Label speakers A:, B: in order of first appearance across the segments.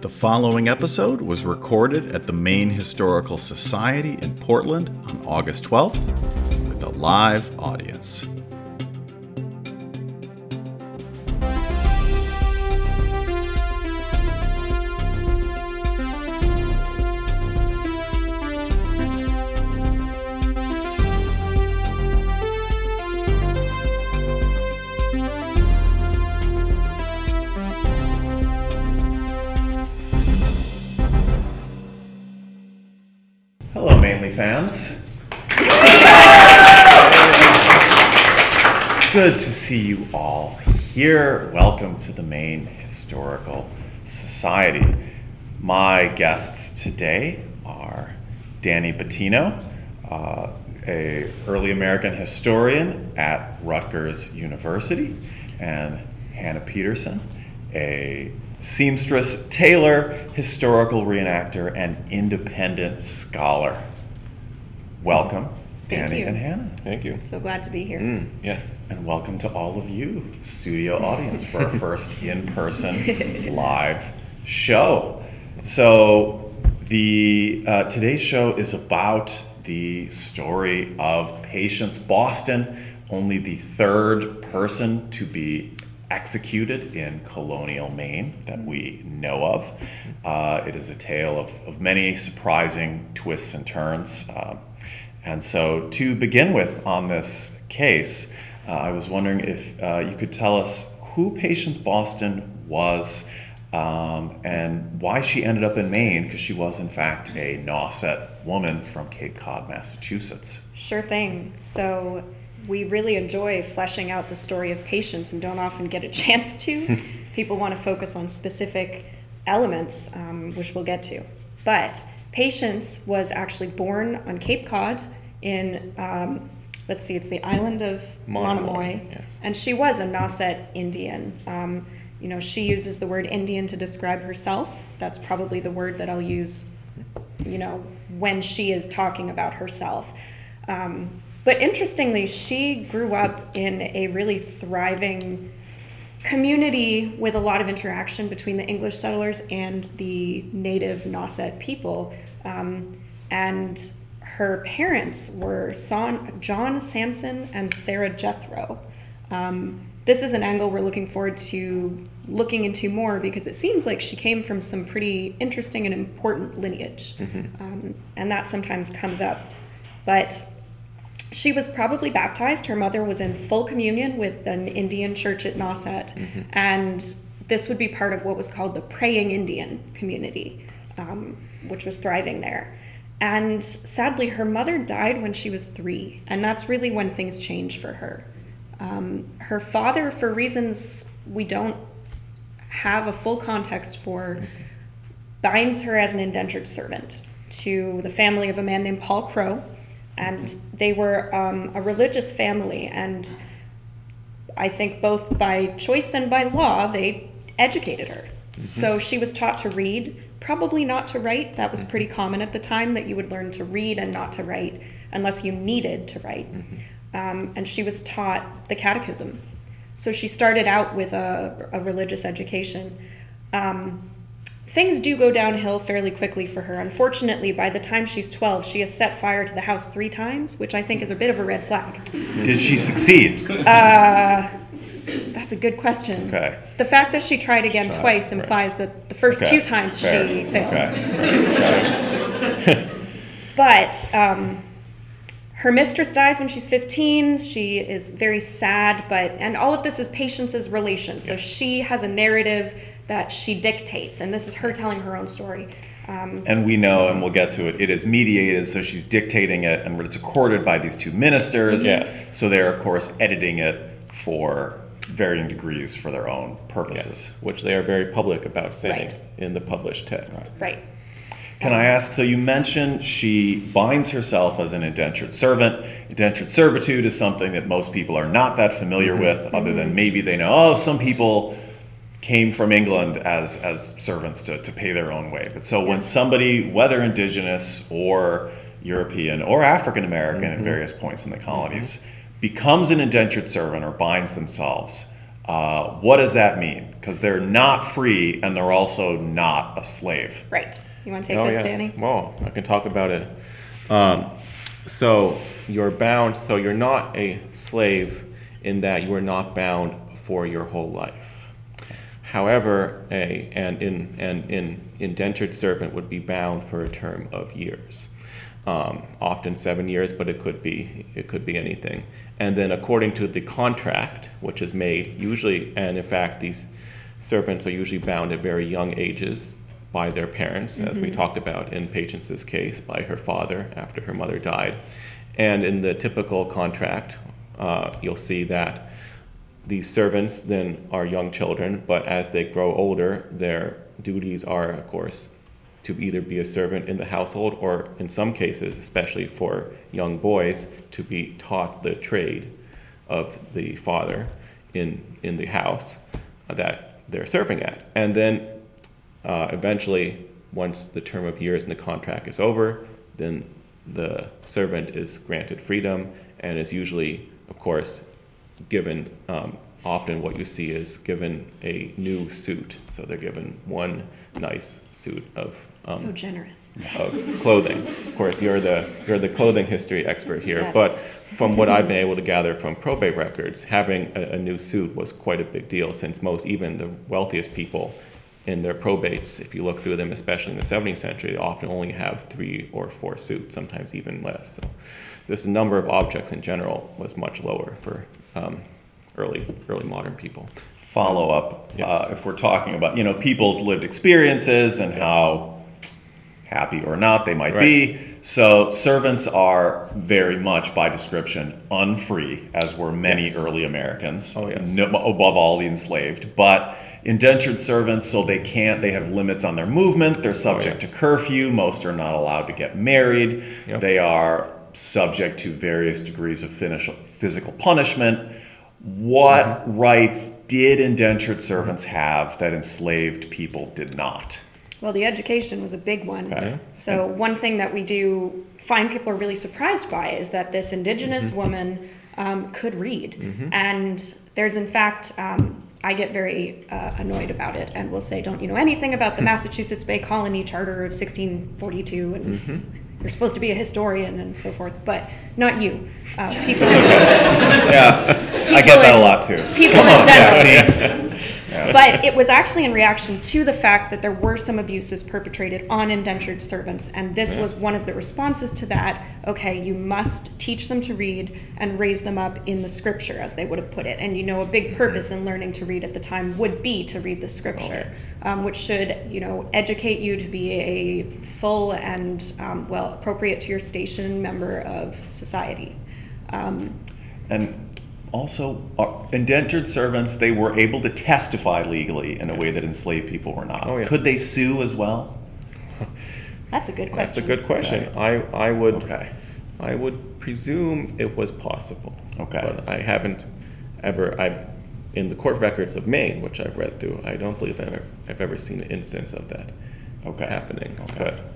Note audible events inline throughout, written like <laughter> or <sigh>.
A: The following episode was recorded at the Maine Historical Society in Portland on August 12th with a live audience. See you all here. Welcome to the Maine Historical Society. My guests today are Danny Bottino, uh, a early American historian at Rutgers University, and Hannah Peterson, a seamstress, tailor, historical reenactor, and independent scholar. Welcome,
B: Thank
A: Danny
B: you.
A: and Hannah.
C: Thank you.
B: So glad to be here.
C: Mm, yes.
A: And welcome to all of you, studio audience, for our first <laughs> in person <laughs> live show. So, the uh, today's show is about the story of Patience Boston, only the third person to be executed in colonial Maine that we know of. Uh, it is a tale of, of many surprising twists and turns. Uh, and so, to begin with on this case, uh, I was wondering if uh, you could tell us who Patience Boston was um, and why she ended up in Maine, because she was, in fact, a Nauset woman from Cape Cod, Massachusetts.
B: Sure thing. So we really enjoy fleshing out the story of patience and don't often get a <laughs> chance to. <laughs> People want to focus on specific elements, um, which we'll get to. But Patience was actually born on Cape Cod in, um, let's see, it's the island of
C: Monomoy,
B: Monomoy.
C: yes.
B: And she was a Nauset Indian. Um, you know, she uses the word Indian to describe herself. That's probably the word that I'll use, you know, when she is talking about herself. Um, but interestingly, she grew up in a really thriving community with a lot of interaction between the English settlers and the native Nauset people. Um, and her parents were Son- John Sampson and Sarah Jethro. Um, this is an angle we're looking forward to looking into more because it seems like she came from some pretty interesting and important lineage. Um, and that sometimes comes up. But she was probably baptized. Her mother was in full communion with an Indian church at Nauset, and this would be part of what was called the praying Indian community, um, which was thriving there. And sadly, her mother died when she was three, and that's really when things changed for her. Um, her father, for reasons we don't have a full context for, binds her as an indentured servant to the family of a man named Paul Crow. And they were um, a religious family, and I think both by choice and by law, they educated her. So she was taught to read, probably not to write. That was pretty common at the time that you would learn to read and not to write unless you needed to write. Um, and she was taught the catechism. So she started out with a, a religious education. Um, things do go downhill fairly quickly for her. Unfortunately, by the time she's 12, she has set fire to the house three times, which I think is a bit of a red flag.
A: Did she succeed?
B: That's a good question.
A: Okay.
B: The fact that she tried again
A: Tried,
B: twice
A: right.
B: implies that the first
A: Okay,
B: two times
A: fair,
B: she failed.
A: Okay. <laughs>
B: But um, her mistress dies when she's 15. She is very sad, but and all of this is Patience's relation. So she has a narrative that she dictates, and this is her telling her own story. Um,
A: And we know, and we'll get to it, it is mediated, so she's dictating it, and it's recorded by these two ministers.
C: Yes.
A: So they're, of course, editing it for varying degrees for their own purposes.
C: Yes. Which they are very public about saying
B: Right.
C: in the published text.
B: right.
A: Can I ask? So you mentioned she binds herself as an indentured servant. Indentured servitude is something that most people are not that familiar with, other than maybe they know, oh, some people came from England as, as servants to, to pay their own way. But so when somebody, whether indigenous or European or African American at various points in the colonies, becomes an indentured servant or binds themselves, Uh, what does that mean? Because they're not free and they're also not a slave.
B: Right. You want to take
C: oh,
B: this,
C: yes.
B: Danny?
C: Well, I can talk about it. Um, so you're bound. So you're not a slave in that you are not bound for your whole life. However, a and in and in indentured servant would be bound for a term of years, um, often seven years, but it could be it could be anything. And then according to the contract, which is made usually, and in fact these servants are usually bound at very young ages by their parents, as we talked about in Patience's case, by her father after her mother died. And in the typical contract, uh, you'll see that these servants then are young children, but as they grow older, their duties are, of course, to either be a servant in the household or, in some cases, especially for young boys, to be taught the trade of the father in, in the house that they're serving at. And then uh, eventually, once the term of years in the contract is over, then the servant is granted freedom and is usually, of course, given. Um, often, what you see is given a new suit. So they're given one nice suit of um,
B: so generous.
C: of clothing. Of course, you're the you're the clothing history expert here,
B: Yes.
C: but from what I've been able to gather from probate records, having a, a new suit was quite a big deal since most, even the wealthiest people in their probates, if you look through them, especially in the 17th century, they often only have three or four suits, sometimes even less. So, this number of objects in general was much lower for um, early early modern people.
A: Follow up,
C: Yes.
A: uh, if we're talking about, you know, people's lived experiences and how happy or not they might be. So servants are very much, by description, unfree, as were many
C: Yes.
A: early Americans.
C: Oh, yes.
A: no, above all, the enslaved. But indentured servants, so they can't. They have limits on their movement. They're subject
C: Oh, yes.
A: to curfew. Most are not allowed to get married.
C: Yep.
A: They are subject to various degrees of finish, physical punishment. What
C: Mm-hmm.
A: rights did indentured servants have that enslaved people did not?
B: Well, the education was a big one.
A: Okay.
B: So, one thing that we do find people are really surprised by is that this indigenous
A: Mm-hmm.
B: woman um, could read. And there's, in fact, um, I get very uh, annoyed about it and will say, Don't you know anything about the <laughs> Massachusetts Bay Colony Charter of 1642? And
A: Mm-hmm.
B: You're supposed to be a historian and so forth, but not you. Uh, <laughs> people,
A: Yeah, I get that a lot too.
B: people
A: Come
B: in
A: on,
B: general. But it was actually in reaction to the fact that there were some abuses perpetrated on indentured servants and this was one of the responses to that. Okay you must teach them to read and raise them up in the scripture as they would have put it. And you know a big purpose in learning to read at the time would be to read the scripture um, which should you know educate you to be a full and um, well appropriate to your station member of society. Um,
A: And also, uh, indentured servants, they were able to testify legally in a way that enslaved people were not.
C: Oh, yes.
A: Could they sue as well?
B: that's a good question
C: That's a good question. I, I would
A: Okay.
C: I would presume it was possible.
A: Okay.
C: But I haven't ever I've in the court records of Maine, which I've read through, I don't believe I've ever, I've ever seen an instance of that
A: Okay.
C: happening.
A: Okay. <laughs>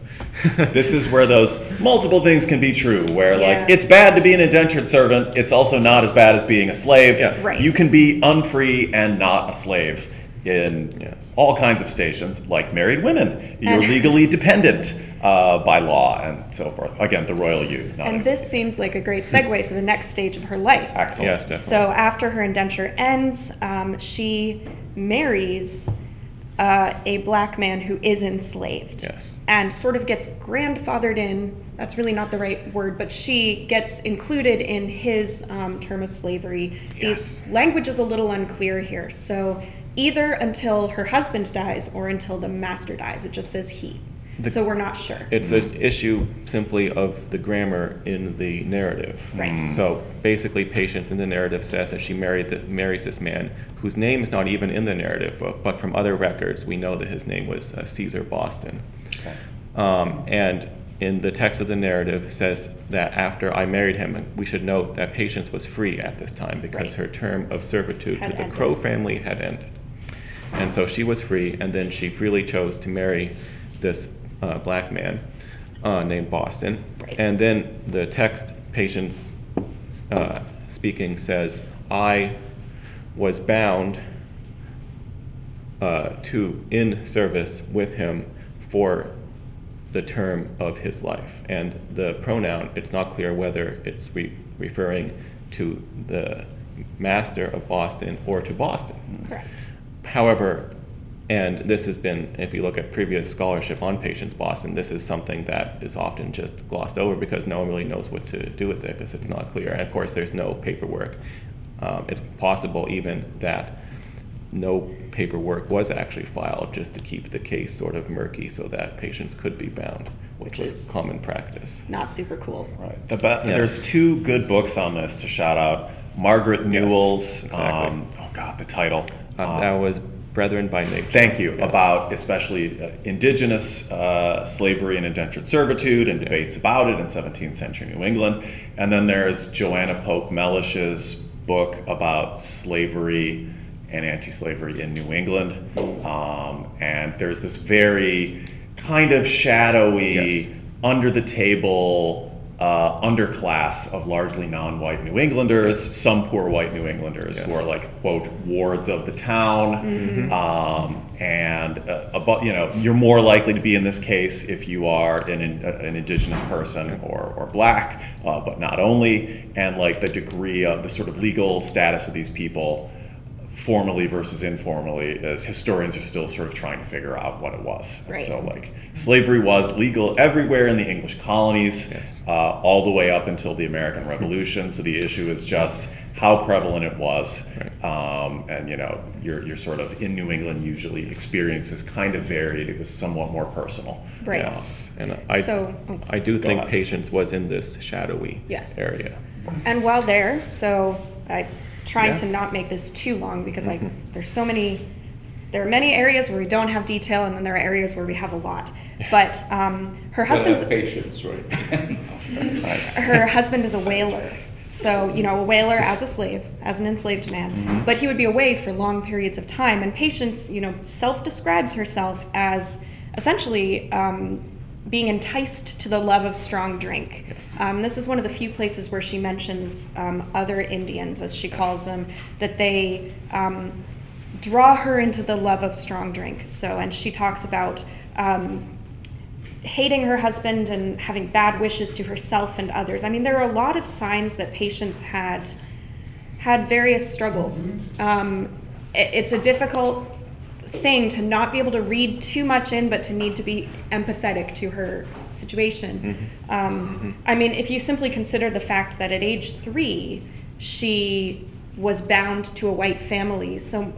A: This is where those multiple things can be true, where like it's bad to be an indentured servant, it's also not as bad as being a slave.
C: Yes.
B: Right.
A: You can be unfree and not a slave in
C: Yes.
A: all kinds of stations, like married women. <laughs> You're
B: And-
A: legally dependent uh, by law and so forth. Again, the royal you. Not
B: and this seems like a great segue to the next stage of her life
A: excellent.
C: Yes, definitely.
B: So after her indenture ends, um, she marries uh, a black man who is enslaved.
C: Yes.
B: And sort of gets grandfathered in. That's really not the right word, but she gets included in his um, term of slavery.
C: Yes.
B: The language is a little unclear here. So either until her husband dies or until the master dies. It just says he. So we're not sure.
C: It's an issue simply of the grammar in the narrative.
B: Right. Mm.
C: So basically, Patience in the narrative says that she married the, marries this man whose name is not even in the narrative, but, but from other records we know that his name was uh, Caesar Boston.
A: Okay.
C: Um, and in the text of the narrative says that after I married him, we should note that Patience was free at this time because
B: Right.
C: her term of servitude
B: Had
C: to the
B: ended.
C: Crow family had ended. And so she was free, and then she freely chose to marry this uh, black man uh, named Boston.
B: Right.
C: And then the text, Patience uh, speaking, says, I was bound uh, to in service with him for the term of his life. And the pronoun, it's not clear whether it's re- referring to the master of Boston or to Boston.
B: Correct.
C: However, and this has been, if you look at previous scholarship on Patience Boston, this is something that is often just glossed over because no one really knows what to do with it because it's not clear. And of course, there's no paperwork. Um, it's possible even that no paperwork was actually filed just to keep the case sort of murky so that Patience could be bound, which,
B: Which
C: was
B: is-
C: common practice.
B: Not super cool.
A: Right. The be- There's two good books on this to shout out. Margaret Newell's,
C: exactly.
A: um, oh God, the title.
C: Um,
A: Um,
C: that was Brethren by Nature.
A: Thank you.
C: Yes.
A: About especially uh, indigenous uh, slavery and indentured servitude and debates about it in 17th century New England. And then there's Joanna Pope Melish's book about slavery and anti slavery in New England. Um, and there's this very kind of shadowy,
C: Yes.
A: under the table uh, underclass of largely non-white New Englanders, some poor white New Englanders who are like quote wards of the town, um, and uh, about you know you're more likely to be in this case if you are an, uh, an indigenous person or, or black, uh, but not only, and like the degree of the sort of legal status of these people formally versus informally as historians are still sort of trying to figure out what it was.
B: Right.
A: So like slavery was legal everywhere in the English colonies,
C: Yes.
A: uh, all the way up until the American <laughs> Revolution. So the issue is just how prevalent it was. Um, and you know, your, your sort of in New England usually experiences kind of varied. It was somewhat more personal.
B: Right.
C: Yes, and I,
B: So- oh.
C: I do think
A: ahead.
C: patience was in this shadowy
B: Yes.
C: area.
B: And while there, so I trying
A: Yeah.
B: to not make this too long because like there's so many there are many areas where we don't have detail and then there are areas where we have a lot. But um, her
D: Gotta
B: husband's
D: have patience, right?
A: Nice. <laughs>
B: her husband is a whaler. So, you know, a whaler as a slave, as an enslaved man. But he would be away for long periods of time. And Patience, you know, self describes herself as essentially um, being enticed to the love of strong drink.
C: Yes.
B: Um, this is one of the few places where she mentions um, other Indians, as she calls them, that they um, draw her into the love of strong drink. So, and she talks about. Um, hating her husband and having bad wishes to herself and others. I mean, there are a lot of signs that Patience had had various struggles. Um, it- it's a difficult thing to not be able to read too much in, but to need to be empathetic to her situation. Um, I mean, if you simply consider the fact that at age three, she was bound to a white family, so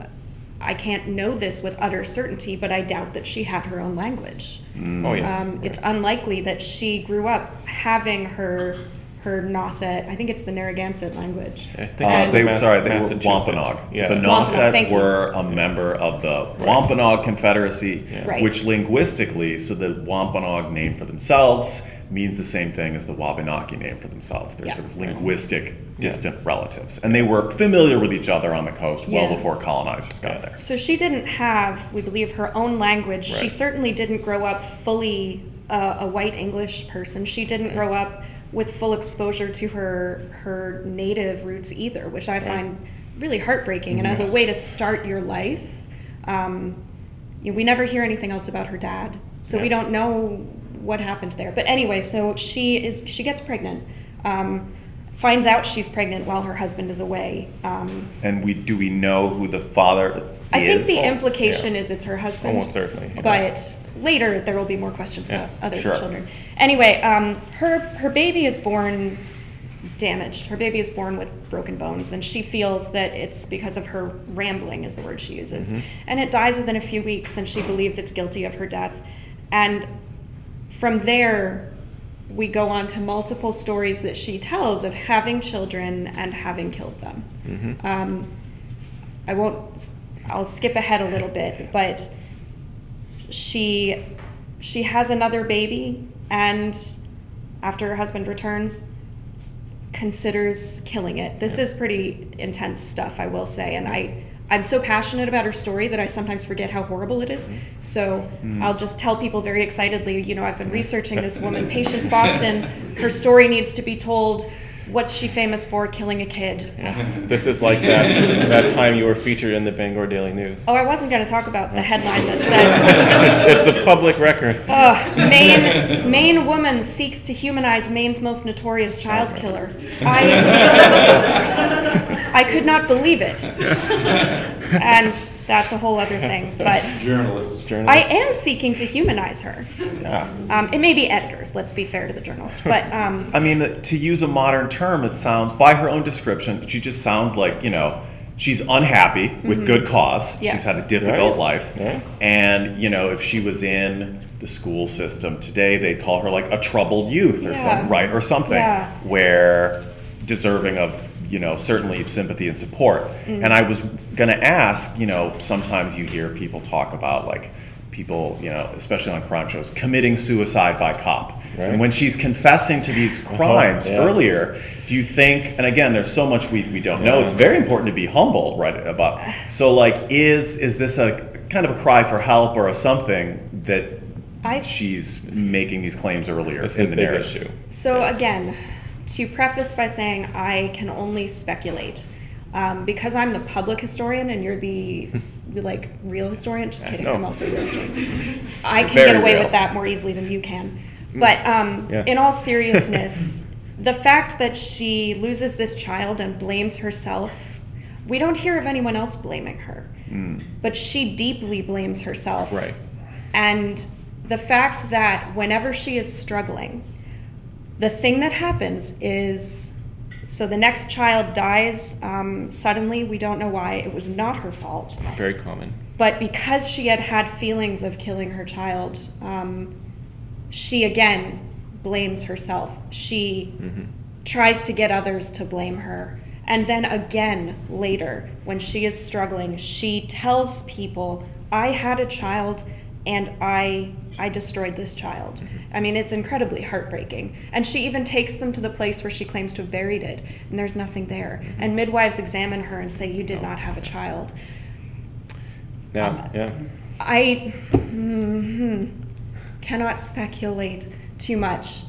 B: I can't know this with utter certainty, but I doubt that she had her own language.
C: Oh, yes.
B: Um, it's unlikely that she grew up having her her Nauset. I think it's the Narragansett language.
C: I think
A: Uh,
C: it's
A: they,
C: Mass-
A: sorry, they were
C: Massachusetts.
A: Wampanoag.
C: Yeah.
A: So the
B: Wampanoag, thank
A: Nauset
B: you.
A: were a member of the Wampanoag Confederacy,
B: Right.
A: which linguistically, so the Wampanoag name for themselves means the same thing as the Wabanaki name for themselves. They're
B: Yeah.
A: sort of linguistic distant relatives. And they were familiar with each other on the coast well
B: Yeah.
A: before colonizers got
C: Yes.
A: there.
B: So she didn't have, we believe, her own language. She
C: Right.
B: certainly didn't grow up fully uh, a white English person. She didn't grow up with full exposure to her her native roots either, which I find really heartbreaking. And as a way to start your life, um, you know, we never hear anything else about her dad, so we don't know what happened there. But anyway, so she is she gets pregnant. Um, finds out she's pregnant while her husband is away. Um,
A: And we do we know who the father
B: I think
A: is?
B: the implication
C: yeah.
B: is it's her husband.
C: Almost certainly, yeah.
B: But later there will be more questions
C: Yes,
B: about other
A: sure.
B: children. Anyway, um, her her baby is born damaged. Her baby is born with broken bones, and she feels that it's because of her rambling, is the word she uses.
C: Mm-hmm.
B: And it dies within a few weeks, and she believes it's guilty of her death. And from there, we go on to multiple stories that she tells of having children and having killed them.
C: Mm-hmm.
B: Um, I won't. I'll skip ahead a little bit, but she she has another baby, and after her husband returns, considers killing it. This is pretty intense stuff, I will say, and I. I'm so passionate about her story that I sometimes forget how horrible it is. Mm-hmm. So mm-hmm. I'll just tell people very excitedly, you know, I've been researching this woman, <laughs> Patience Boston. Her story needs to be told What's she famous for? Killing a kid.
C: Yes. <laughs> This is like that, that time you were featured in the Bangor Daily News.
B: Oh, I wasn't going to talk about the headline that <laughs> said,
C: It's, it's a public record.
B: Ugh, <laughs> oh, Maine, Maine woman seeks to humanize Maine's most notorious child killer. I, I could not believe it. <laughs> And that's a whole other thing. But
D: Journalists.
B: I
C: Journalists.
B: am seeking to humanize her.
A: Yeah.
B: Um, it may be editors, let's be fair to the journalists. But <laughs> um,
A: I mean, to use a modern term, it sounds, by her own description, she just sounds like, you know, she's unhappy with good cause.
B: Mm-hmm. Yes.
A: She's had a difficult
C: Right.
A: life.
C: Yeah.
A: And, you know, if she was in the school system today, they'd call her like a troubled youth or
B: Yeah.
A: something, right? Or something
B: Yeah.
A: where deserving of, you know, certainly sympathy and support.
B: Mm.
A: And I was going to ask, you know, sometimes you hear people talk about like, people, you know, especially on crime shows, committing suicide by cop.
C: Right.
A: And when she's confessing to these crimes
C: yes.
A: earlier, do you think, and again, there's so much we, we don't know, it's very important to be humble, right, about, so like, is, is this a kind of a cry for help or a something that
B: I-
A: she's making these claims earlier in the narrative?
C: issue.
B: So
C: Yes.
B: again, to preface by saying I can only speculate. Um, because I'm the public historian and you're the like real historian. Just kidding,
C: No.
B: I'm also a real historian. <laughs> I can
A: Very
B: get away
A: real.
B: with that more easily than you can. But um, in all <laughs> seriousness, the fact that she loses this child and blames herself, we don't hear of anyone else blaming her. But she deeply blames herself.
C: Right.
B: And the fact that whenever she is struggling, the thing that happens is so the next child dies um, suddenly. We don't know why. It was not her fault.
C: Very common.
B: But because she had had feelings of killing her child, um, she again blames herself. She tries to get others to blame her. And then again, later, when she is struggling, she tells people, I had a child and I I destroyed this child. I mean, it's incredibly heartbreaking. And she even takes them to the place where she claims to have buried it, and there's nothing there. And midwives examine her and say, You did not have a child.
C: Now,
B: Um,
C: yeah.
B: I mhm, cannot speculate too much,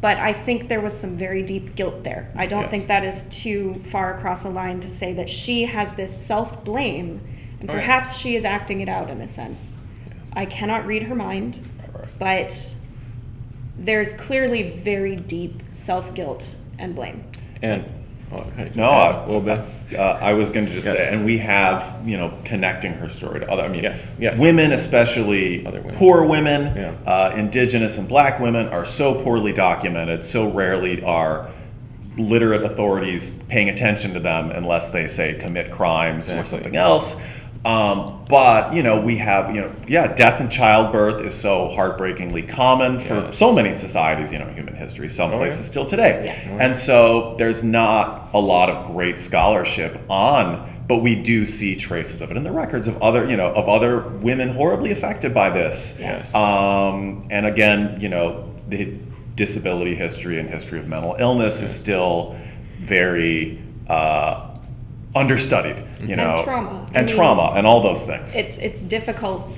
B: but I think there was some very deep guilt there. I don't
C: Yes.
B: think that is too far across a line to say that she has this self blame, and
C: Oh, yeah.
B: perhaps she is acting it out in a sense. I cannot read her mind, but there's clearly very deep self guilt and blame.
C: And, oh, okay.
A: No,
C: Add
A: I-
C: a little bit.
A: Uh, I was going to just
C: Yes.
A: say, and we have, you know, connecting her story to other. I mean,
C: Yes, yes.
A: women, especially
C: Other women.
A: poor women,
C: Yeah.
A: uh, indigenous and black women, are so poorly documented. So rarely are literate authorities paying attention to them unless they say commit crimes or something else. Um, but you know, we have you know, yeah, death and childbirth is so heartbreakingly common for
C: Yes.
A: so many societies, you know, human history, some
C: Oh, yeah.
A: places still today.
B: Yes.
A: And so there's not a lot of great scholarship on, but we do see traces of it in the records of other, you know, of other women horribly affected by this.
C: Yes.
A: Um, and again, you know, the disability history and history of mental illness is still very uh, understudied, you know,
B: trauma. I
A: and
B: mean,
A: trauma, and all those things.
B: it's it's difficult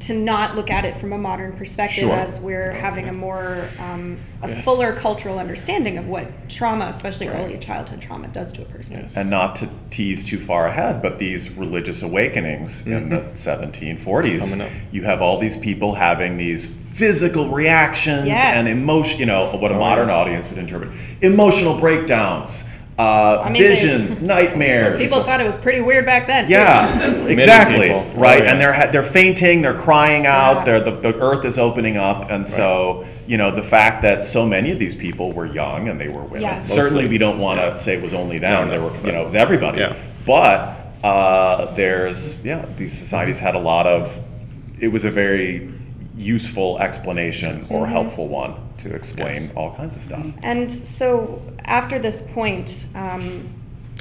B: to not look at it from a modern perspective
A: Sure.
B: as we're having a more um, a
C: Yes.
B: fuller cultural understanding of what trauma, especially early childhood trauma, does to a person.
C: Yes.
A: and not to tease too far ahead, but these religious awakenings in the 1740s, you have all these people having these physical reactions
B: Yes.
A: and emotion, you know, what a
C: Oh,
A: modern
C: yes.
A: audience would interpret. Emotional breakdowns, uh,
B: I mean, they-
A: visions, <laughs> nightmares.
B: People thought it was pretty weird back then.
A: Yeah, <laughs> exactly.
C: people.
A: Right,
C: Oh,
A: and they're they're fainting, they're crying out,
B: Yeah.
A: they're, the the earth is opening up, and so you know the fact that so many of these people were young and they were women.
B: Yeah.
A: Certainly, we don't want to say it was only them.
C: No,
A: there
C: no,
A: were, you know, it was everybody.
C: Yeah.
A: But uh, there's yeah, these societies had a lot of. It was a very useful explanation or helpful one to explain
C: Yes.
A: all kinds of stuff.
B: And so after this point, um,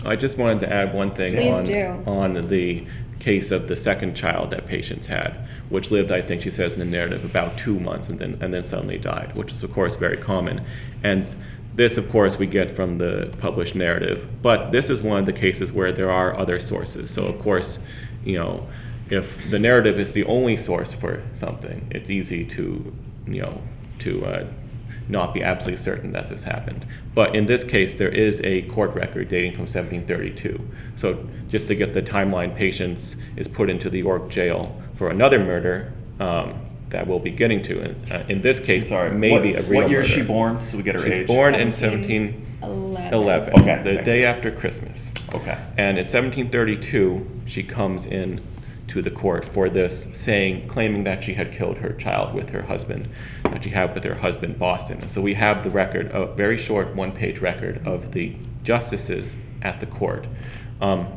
C: I just wanted to add one thing
B: Please
C: on,
B: do.
C: on the case of the second child that Patience had, which lived, I think she says in the narrative, about two months and then, and then suddenly died, which is, of course, very common. And this, of course, we get from the published narrative. But this is one of the cases where there are other sources. So, of course, you know, if the narrative is the only source for something, it's easy to, you know, to uh, not be absolutely certain that this happened. But in this case, there is a court record dating from 1732. So just to get the timeline, Patience is put into the York jail for another murder um, that we'll be getting to. And, uh, in this case,
A: Sorry,
C: maybe
A: what,
C: a real
A: What year is she born? So we get her age.
C: She's
A: age.
C: born in
B: 1711.
C: 1711,
A: Okay,
C: the day after Christmas.
A: Okay.
C: And in 1732, she comes in to the court for this, saying, claiming that she had killed her child with her husband, that she had with her husband Boston. And so we have the record, a very short one-page record of the justices at the court. Um,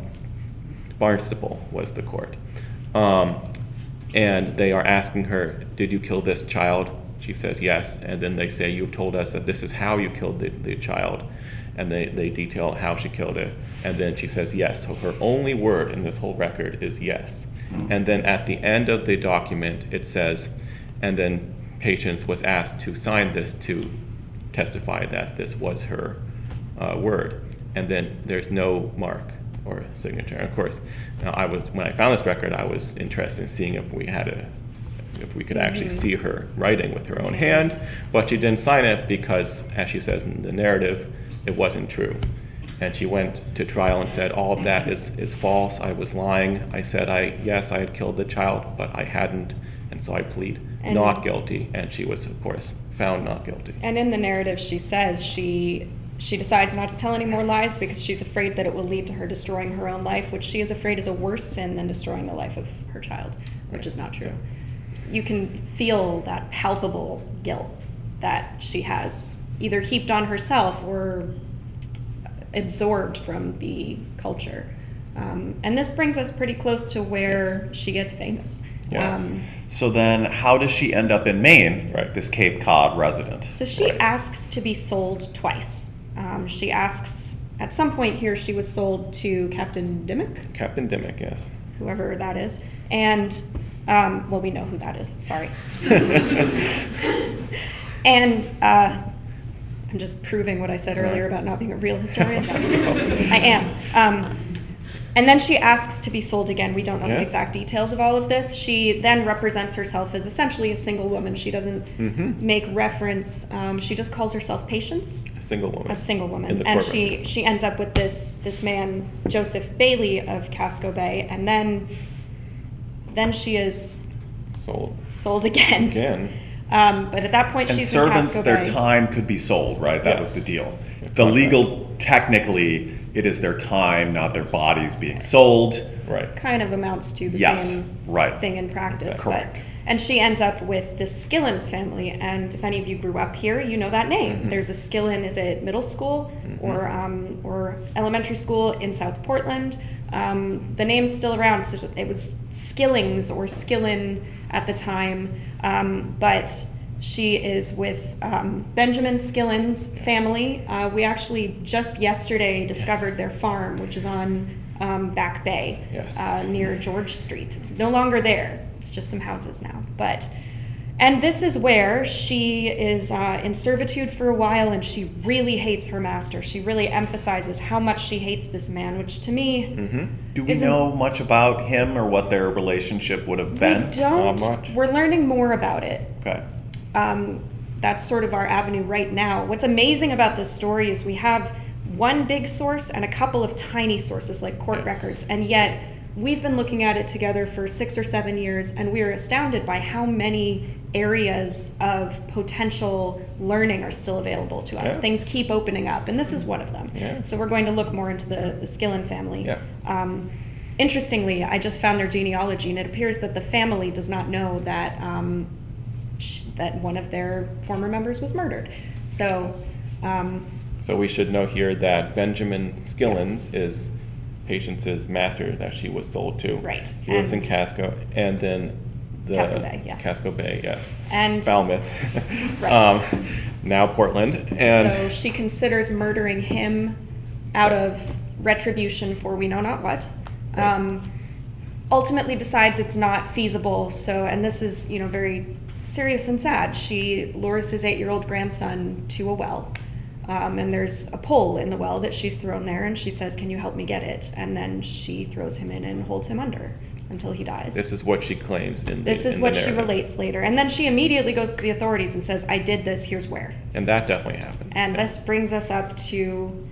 C: Barnstable was the court. Um, and they are asking her, Did you kill this child? She says, Yes. And then they say, You've told us that this is how you killed the, the child. And they, they detail how she killed it. And then she says, Yes. So her only word in this whole record is yes. And then at the end of the document, it says, And then Patience was asked to sign this to testify that this was her uh, word. And then there's no mark or signature. And of course, now I was when I found this record, I was interested in seeing if we had a if we could actually see her writing with her own hand, but she didn't sign it because, as she says in the narrative, it wasn't true. And she went to trial and said, All of that is, is false. I was lying. I said, I yes, I had killed the child, but I hadn't. And so I plead
B: And-
C: not guilty. And she was, of course, found not guilty.
B: And in the narrative, she says she she decides not to tell any more lies because she's afraid that it will lead to her destroying her own life, which she is afraid is a worse sin than destroying the life of her child, which is not true.
C: So-
B: You can feel that palpable guilt that she has either heaped on herself or absorbed from the culture. Um, and this brings us pretty close to where she gets famous.
C: Yes.
B: Um,
A: So then, how does she end up in Maine?
C: Right.
A: This Cape Cod resident.
B: So she
C: Right.
B: asks to be sold twice. Um, she asks, at some point here, she was sold to Captain Dimmock,
C: Captain Dimmock, yes.
B: whoever that is. And, um, well, we know who that is, sorry. <laughs> <laughs> and uh, I'm just proving what I said earlier about not being a real historian. <laughs> I am. Um, and then she asks to be sold again. We don't know the exact details of all of this. She then represents herself as essentially a single woman. She doesn't
C: Mm-hmm.
B: make reference. Um, she just calls herself Patience,
C: A single woman.
B: a single woman, and she she ends up with this this man Joseph Bailey of Casco Bay, and then then she is
C: Sold
B: sold again.
C: again.
B: Um, but at that point,
A: And
B: she's
A: servants,
B: in Casco
A: their
B: Bay.
A: time could be sold, right? That was the deal. The legal, technically, it is their time, not their bodies being sold.
C: Right.
B: kind of amounts to the
A: Yes,
B: same
A: right.
B: thing in practice.
C: Exactly.
B: But,
A: Correct.
B: and she ends up with the Skillins family. And if any of you grew up here, you know that name.
C: Mm-hmm.
B: There's a Skillin, is it middle school or, um, or elementary school in South Portland? Um, the name's still around. So it was Skillings or Skillin at the time. Um, but she is with um, Benjamin Skillin's family. Uh, we actually just yesterday discovered
C: Yes.
B: their farm, which is on um, Back Bay
C: Yes.
B: uh, near George Street. It's no longer there. It's just some houses now. But and this is where she is uh, in servitude for a while, and she really hates her master. She really emphasizes how much she hates this man, which to me
A: Do we know much about him or what their relationship would have been?
B: we
A: been?
B: don't.
C: Not much.
B: We're learning more about it.
A: Okay.
B: um, that's sort of our avenue right now. What's amazing about this story is we have one big source and a couple of tiny sources like court
C: Yes.
B: records, and yet we've been looking at it together for six or seven years, and we are astounded by how many areas of potential learning are still available to us.
C: Yes.
B: Things keep opening up, and this is one of them.
C: Yeah.
B: So we're going to look more into the, the Skillin family.
C: Yeah.
B: Um, interestingly, I just found their genealogy, and it appears that the family does not know that um, sh- that one of their former members was murdered. So, um,
C: So we should know here that Benjamin Skillins is Patience's master that she was sold to.
B: Right.
C: He lives in Casco, and then the
B: Casco Bay, yeah.
C: Casco Bay, yes.
B: And-
C: Falmouth. <laughs>
B: Right.
C: um, now Portland, and
B: so she considers murdering him out of retribution for we know not what. Um, ultimately decides it's not feasible. So, and this is you know very serious and sad. She lures his eight-year-old grandson to a well. Um, and there's a pole in the well that she's thrown there, and she says, "Can you help me get it?" And then she throws him in and holds him under, until he dies.
C: This is what she claims in the
B: This is
C: in
B: what she relates later. And then she immediately goes to the authorities and says, I did this, here's where.
C: And that definitely happened.
B: And
C: Yeah.
B: this brings us up to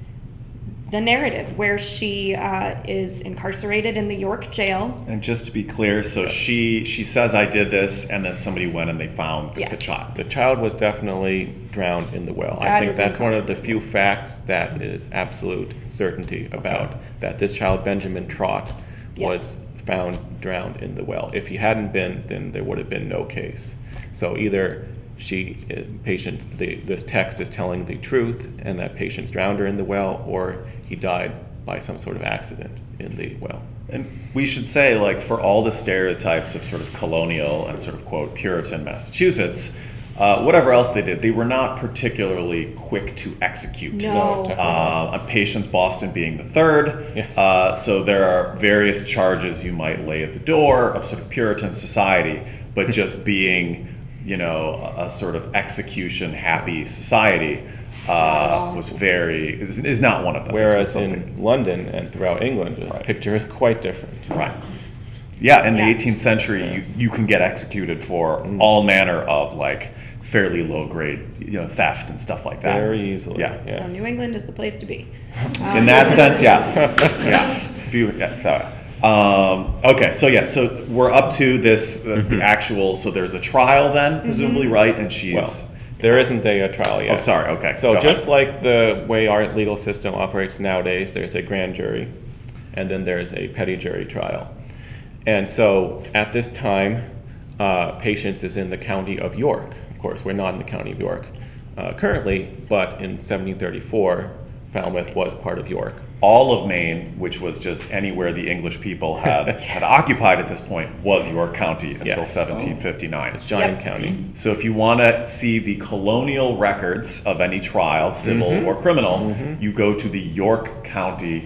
B: the narrative where she uh, is incarcerated in the York jail.
A: And just to be clear, so she she says I did this, and then somebody went and they found the child.
C: The child was definitely drowned in the well. I think that's one of the few facts that is absolute certainty about that this child, Benjamin Trott, was found drowned in the well. If he hadn't been, then there would have been no case. So either she, uh, patient, the, this text is telling the truth, and that Patience drowned her in the well, or he died by some sort of accident in the well.
A: And we should say, like, for all the stereotypes of sort of colonial and sort of quote Puritan Massachusetts, uh, whatever else they did, they were not particularly quick to execute.
B: No.
C: definitely.
A: Uh, on Patience Boston being the third.
C: Yes.
A: Uh, so there are various charges you might lay at the door of sort of Puritan society, but <laughs> just being, you know, a, a sort of execution happy society uh, was very is, is not one of them.
C: Whereas in London and throughout England, the
A: Right.
C: picture is quite different.
A: Right. Yeah, in
B: Yeah.
A: the 18th century, you, you can get executed for all manner of like fairly low grade, you know, theft and stuff like that.
C: Very easily.
A: Yeah.
C: Yes.
B: So New England is the place to be. <laughs>
A: In that sense, yes. <laughs> yeah. Yeah, so, um, okay, so yes, so we're up to this the,
C: Mm-hmm.
A: the actual. So there's a trial then, presumably, right? And she's.
C: Well, there isn't a, a trial yet.
A: oh, sorry. Okay.
C: So
A: go
C: just
A: ahead.
C: like the way our legal system operates nowadays, there's a grand jury, and then there's a petty jury trial. And so at this time, uh, Patience is in the county of York. Of course, we're not in the county of York uh, currently, but in 1734, Falmouth was part of York.
A: all of Maine, which was just anywhere the English people had <laughs> had occupied at this point, was York County until
C: Yes.
A: 1759.
C: Giant
B: Yep.
C: county.
A: So if you want to see the colonial records of any trial, civil
C: Mm-hmm.
A: or criminal, you go to the York County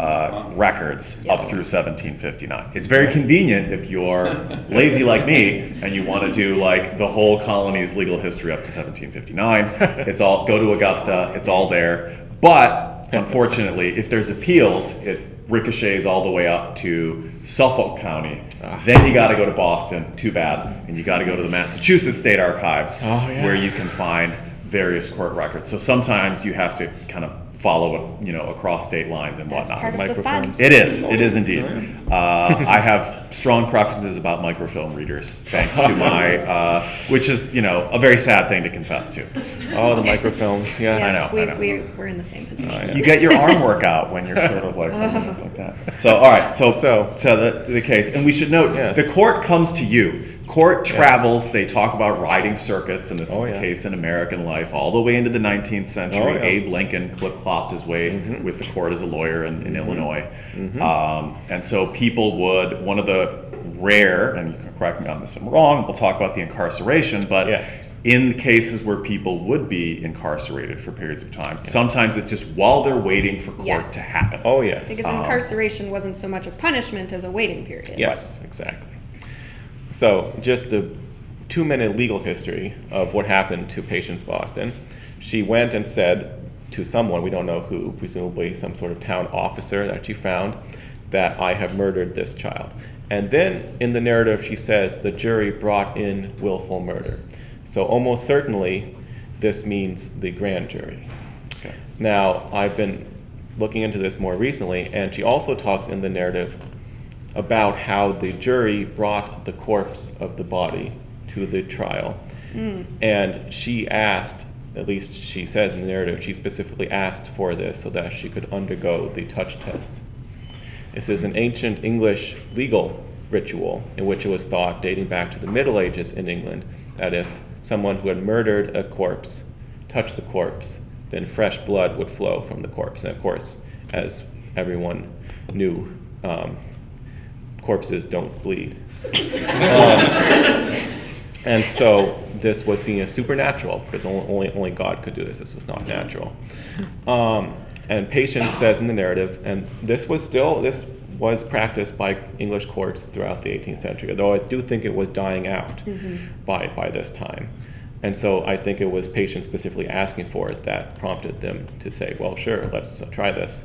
A: uh, records up through 1759. It's very convenient if you're <laughs> lazy like me and you want to do like the whole colony's legal history up to 1759. <laughs> It's all go to Augusta. It's all there. But unfortunately, if there's appeals, it ricochets all the way up to Suffolk County.
C: Ah.
A: Then you got to go to Boston. Too bad. And you got to go to the Massachusetts State Archives,
C: Oh, yeah.
A: where you can find various court records. So sometimes you have to kind of follow, you know, across state lines and
B: That's
A: whatnot.
B: part of the fun.
C: Microfilms.
A: It is. It is indeed. Uh, I have strong preferences about microfilm readers, thanks to my, uh, which is you know a very sad thing to confess to.
C: Oh, the microfilms, yes.
B: Yes,
A: know, I
B: we,
A: know.
B: We, we're in the same position.
C: yeah.
A: You get your arm workout when you're sort of like, like that. So all right. So
C: So-
A: so the, the case, and we should note
C: Yes.
A: the court comes to you. Court travels. They talk about riding circuits, and this
C: Oh,
A: is the
C: yeah.
A: case in American life all the way into the 19th century.
C: Oh, yeah. Mm-hmm.
A: Abe Lincoln clip clopped his way with the court as a lawyer in, in Illinois, um, and so people would. One of the rare, and you can correct me on this if I'm wrong. We'll talk about the incarceration, but
C: Yes.
A: in cases where people would be incarcerated for periods of time, sometimes it's just while they're waiting for court
B: Yes.
A: to happen.
C: Oh, yes.
B: Because incarceration wasn't so much a punishment as a waiting period.
C: Yes, exactly. So, just a two minute legal history of what happened to Patience Boston. She went and said to someone, we don't know who, presumably some sort of town officer that she found, that I have murdered this child. And then in the narrative, she says the jury brought in willful murder. So, almost certainly, this means the grand jury.
A: Okay.
C: Now, I've been looking into this more recently, and she also talks in the narrative about how the jury brought the corpse of the body to the trial. And she asked, at least she says in the narrative, she specifically asked for this so that she could undergo the touch test. This is an ancient English legal ritual in which it was thought, dating back to the Middle Ages in England, that if someone who had murdered a corpse touched the corpse, then fresh blood would flow from the corpse. And of course, as everyone knew, um, corpses don't bleed. Um, and so this was seen as supernatural because only, only, only God could do this. This was not natural. Um, and Patience says in the narrative, and this was still, this was practiced by English courts throughout the 18th century, although I do think it was dying out by, by this time. And so I think it was Patience specifically asking for it that prompted them to say, well, sure, let's try this.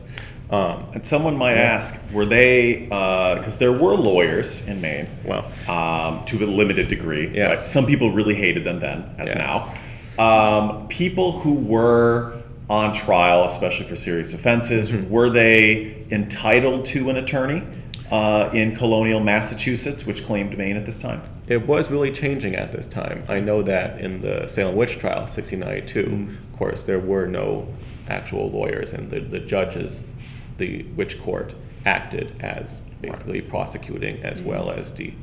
C: Um,
A: And someone might ask, were they, because there were lawyers in Maine,
C: well,
A: um, to a limited degree.
C: Yes.
A: right? Some people really hated them then, as
C: Yes.
A: now. Um, people who were on trial, especially for serious offenses,
C: Mm-hmm.
A: were they entitled to an attorney uh, in colonial Massachusetts, which claimed Maine at this time?
C: it was really changing at this time. I know that in the Salem witch trial, 1692,
A: Mm-hmm.
C: of course, there were no actual lawyers, and the, the judges, the witch court, acted as basically prosecuting as
A: Mm-hmm.
C: well as de,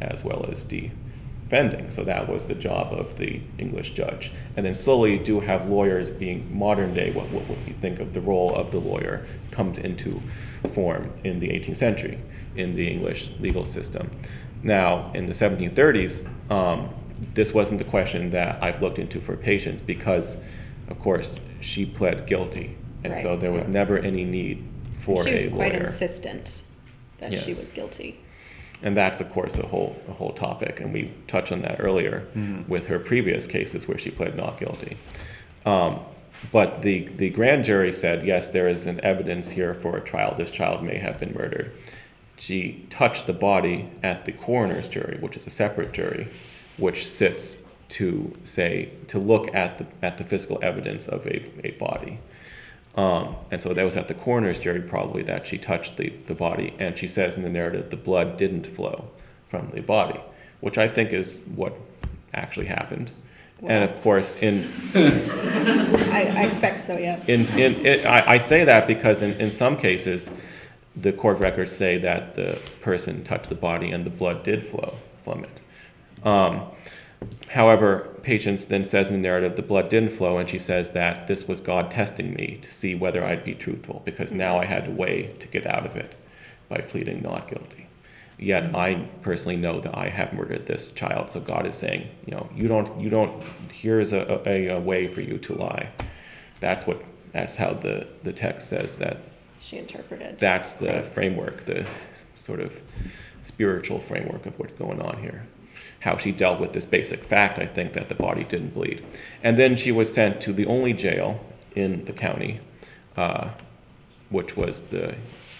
C: as well as defending. So that was the job of the English judge. And then slowly, you do have lawyers being modern day. What what would you think of the role of the lawyer comes into form in the 18th century in the English legal system. Now, in the 1730s, um, this wasn't the question that I've looked into for Patience because, of course, she pled guilty. And so
B: Right.
C: there was never any need for
B: she was
C: a
B: quite
C: lawyer.
B: insistent that she
C: Yes.
B: was guilty.
C: And that's, of course, a whole, a whole topic. And we touched on that earlier with her previous cases where she pled not guilty. Um, but the, the grand jury said, yes, there is an evidence here for a trial. This child may have been murdered. She touched the body at the coroner's jury, which is a separate jury, which sits to say, to look at the, at the physical evidence of a, a body. Um, and so that was at the coroner's jury probably that she touched the, the body. And she says in the narrative the blood didn't flow from the body, which I think is what actually happened. And of course, in,
B: I, I expect so, yes.
C: in, in it, I, I say that because in, in some cases, the court records say that the person touched the body and the blood did flow from it. Um, however, Patience then says in the narrative the blood didn't flow, and she says that this was God testing me to see whether I'd be truthful because mm-hmm. now I had a way to get out of it by pleading not guilty. Yet I personally know that I have murdered this child, so God is saying, you know, you don't, you don't. Here's a, a, a way for you to lie. That's what. That's how the the text says that
B: She interpreted.
C: that's the framework, the sort of spiritual framework of what's going on here. How she dealt with this basic fact, I think, that the body didn't bleed. And then she was sent to the only jail in the county, uh, which was the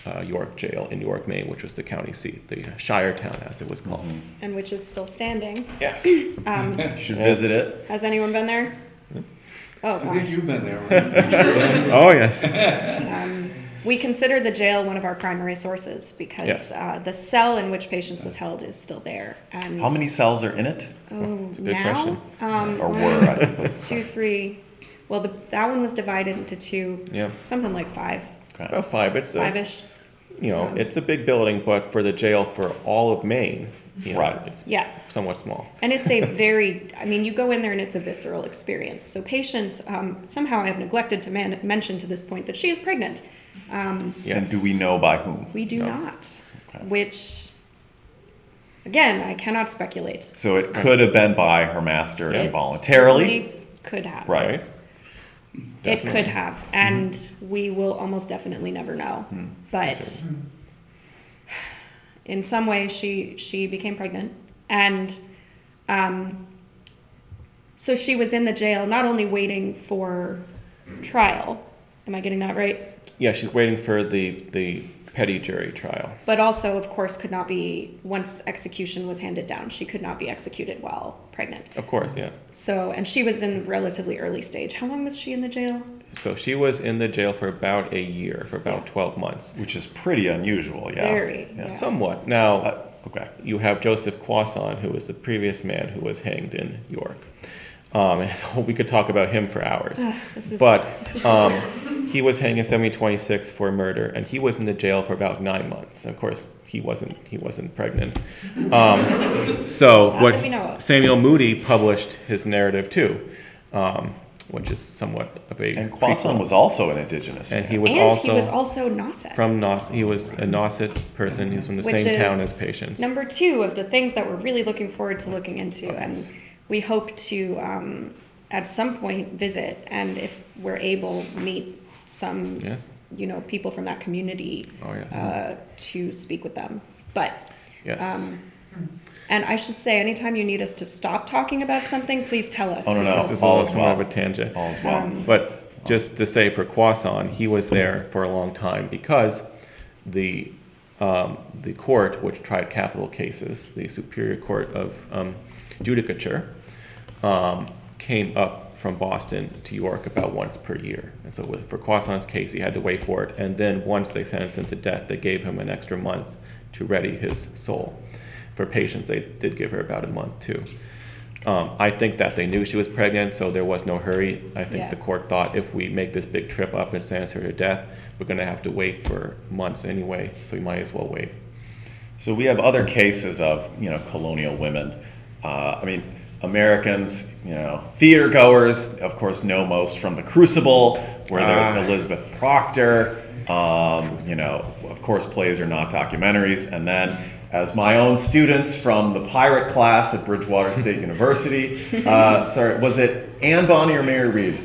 C: uh, York Jail in York, Maine, which was the county seat, the Shire Town, as it was called.
B: and which is still standing.
C: Yes.
B: Um, <laughs>
A: Should visit it.
B: has anyone been there? Oh,
D: I think you've been there. <laughs>
C: oh, yes. <laughs>
B: We consider the jail one of our primary sources because
C: Yes.
B: uh, the cell in which Patience was held is still there. And
A: How many cells are in it?
B: Oh,
C: a good
B: now
C: question.
B: Um,
A: Or were, I suppose? <laughs>
B: two, three. Well, the, that one was divided into two.
C: Yeah.
B: Something like five,
A: Okay.
C: About five. It's
B: five-ish.
C: you know, it's a big building, but for the jail for all of Maine, you know,
A: Right.
C: it's
B: Yeah.
C: somewhat small.
B: And it's a <laughs> very, I mean, you go in there and it's a visceral experience. So Patience, um, somehow I have neglected to man- mention to this point that she is pregnant.
A: Um, and
C: Yes.
A: do we know by whom?
B: We do
C: No.
B: not,
A: Okay.
B: which, again, I cannot speculate.
A: So it could have been by her master
C: Yeah.
B: It
A: involuntarily,
B: Could have.
A: right?
B: It could have, mm-hmm. and we will almost definitely never know. Mm-hmm. But
C: Yes, <sighs>
B: in some way, she she became pregnant, and um, so she was in the jail, not only waiting for trial. Am I getting that right?
C: Yeah, she's waiting for the, the petty jury trial.
B: But also, of course, could not be once execution was handed down. She could not be executed while pregnant.
C: Of course, yeah.
B: So, and she was in relatively early stage. How long was she in the jail?
C: So she was in the jail for about a year, for about 12 months.
A: Which is pretty unusual, yeah.
B: Very,
A: Yeah.
B: yeah.
C: Somewhat. Now,
A: Uh, okay.
C: you have Joseph Quasson, who was the previous man who was hanged in York. Um, <laughs> so we could talk about him for hours.
B: This is
C: But um, <laughs> he was hanged in 1726 for murder, and he was in the jail for about nine months. Of course, he wasn't he wasn't pregnant. Um, so
B: Not
C: what
B: that we know of.
C: Samuel Moody published his narrative too, um, which is somewhat of a
A: And Quasson was also an indigenous
C: and
A: man.
C: he was
B: and
C: also
B: he was also Nauset.
C: from Nos. He was a Nauset person. He was from the
B: which
C: same town as Patience.
B: Number two of the things that we're really looking forward to looking into, and we hope to um, at some point visit, and if we're able, meet some,
C: Yes.
B: you know, people from that community
C: Oh yes.
B: uh, to speak with them. But
C: yes.
B: um, and I should say, anytime you need us to stop talking about something, please tell us.
A: Oh, no, no.
C: this is
A: all
C: all
A: is
C: of
A: well.
C: a tangent.
A: All is well.
B: um,
C: But just to say for Quasson, he was there for a long time because the um, the court which tried capital cases, the Superior Court of um, Judicature, um, came up from Boston to York about once per year. And so with, for Quasson's case, he had to wait for it. And then once they sentenced him to death, they gave him an extra month to ready his soul. For Patience, they did give her about a month too. Um, I think that they knew she was pregnant, so there was no hurry. I think
B: Yeah.
C: the court thought if we make this big trip up and sentence her to death, we're going to have to wait for months anyway, so we might as well wait.
A: So we have other cases of you know colonial women. Uh, I mean, Americans, you know, theater goers, of course, know most from The Crucible, where there's
C: Ah.
A: Elizabeth Proctor. Um, you know, of course, plays are not documentaries. And then, as my own students from the pirate class at Bridgewater <laughs> State University, uh, sorry, was it Anne Bonny or Mary Read?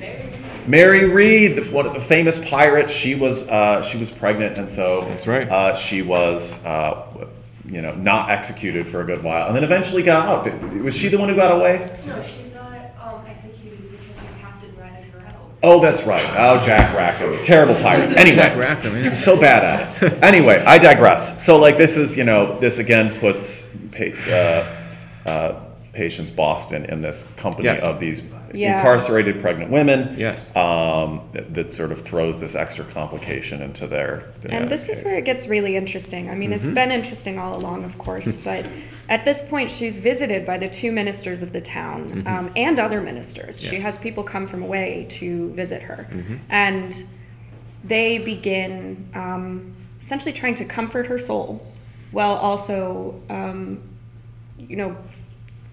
A: Mary Read, the, one of the famous pirate, she was uh, she was pregnant, and so
C: That's right.
A: Uh, she was, uh, you know, not executed for a good while, and then eventually got out. Did- Was she the one who got away?
D: No, she got um, executed because the captain ratted her out.
A: Oh, that's right. Oh, Jack Rackham, terrible <laughs> pirate. Anyway,
C: Jack Rackham, yeah.
A: he was so bad at it. Anyway, I digress. So, like, this is, you know, this again puts pa- uh, uh, Patience Boston in this company
C: Yes.
A: of these
B: Yeah.
A: incarcerated pregnant women.
C: Yes.
A: Um, that, that sort of throws this extra complication into their.
B: And this is where it gets really interesting. I mean,
A: Mm-hmm.
B: it's been interesting all along, of course, <laughs> but at this point, she's visited by the two ministers of the town um, and other ministers. She
C: Mm-hmm.
B: Has people come from away to visit her.
A: Mm-hmm.
B: And they begin um, essentially trying to comfort her soul while also, um, you know,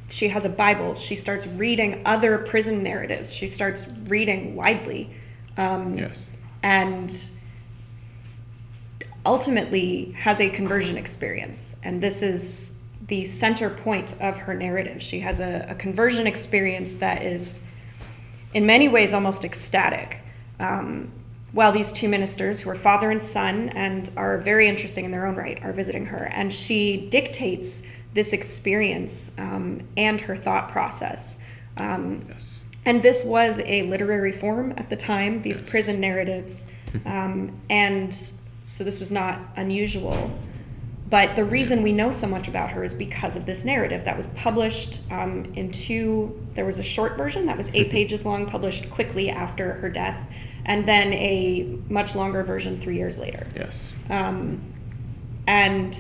B: she has a Bible. She starts reading other prison narratives. She starts reading widely. Um,
C: Yes.
B: and ultimately has a conversion experience. And this is the center point of her narrative. She has a, a conversion experience that is, in many ways, almost ecstatic. Um, while these two ministers, who are father and son and are very interesting in their own right, are visiting her. And she dictates this experience um, and her thought process. Um,
C: Yes.
B: and this was a literary form at the time, these
C: Yes.
B: prison narratives. <laughs> Um, and so this was not unusual. But the reason we know so much about her is because of this narrative that was published um, in two. There was a short version that was eight <laughs> pages long, published quickly after her death, and then a much longer version three years later.
C: Yes.
B: Um, and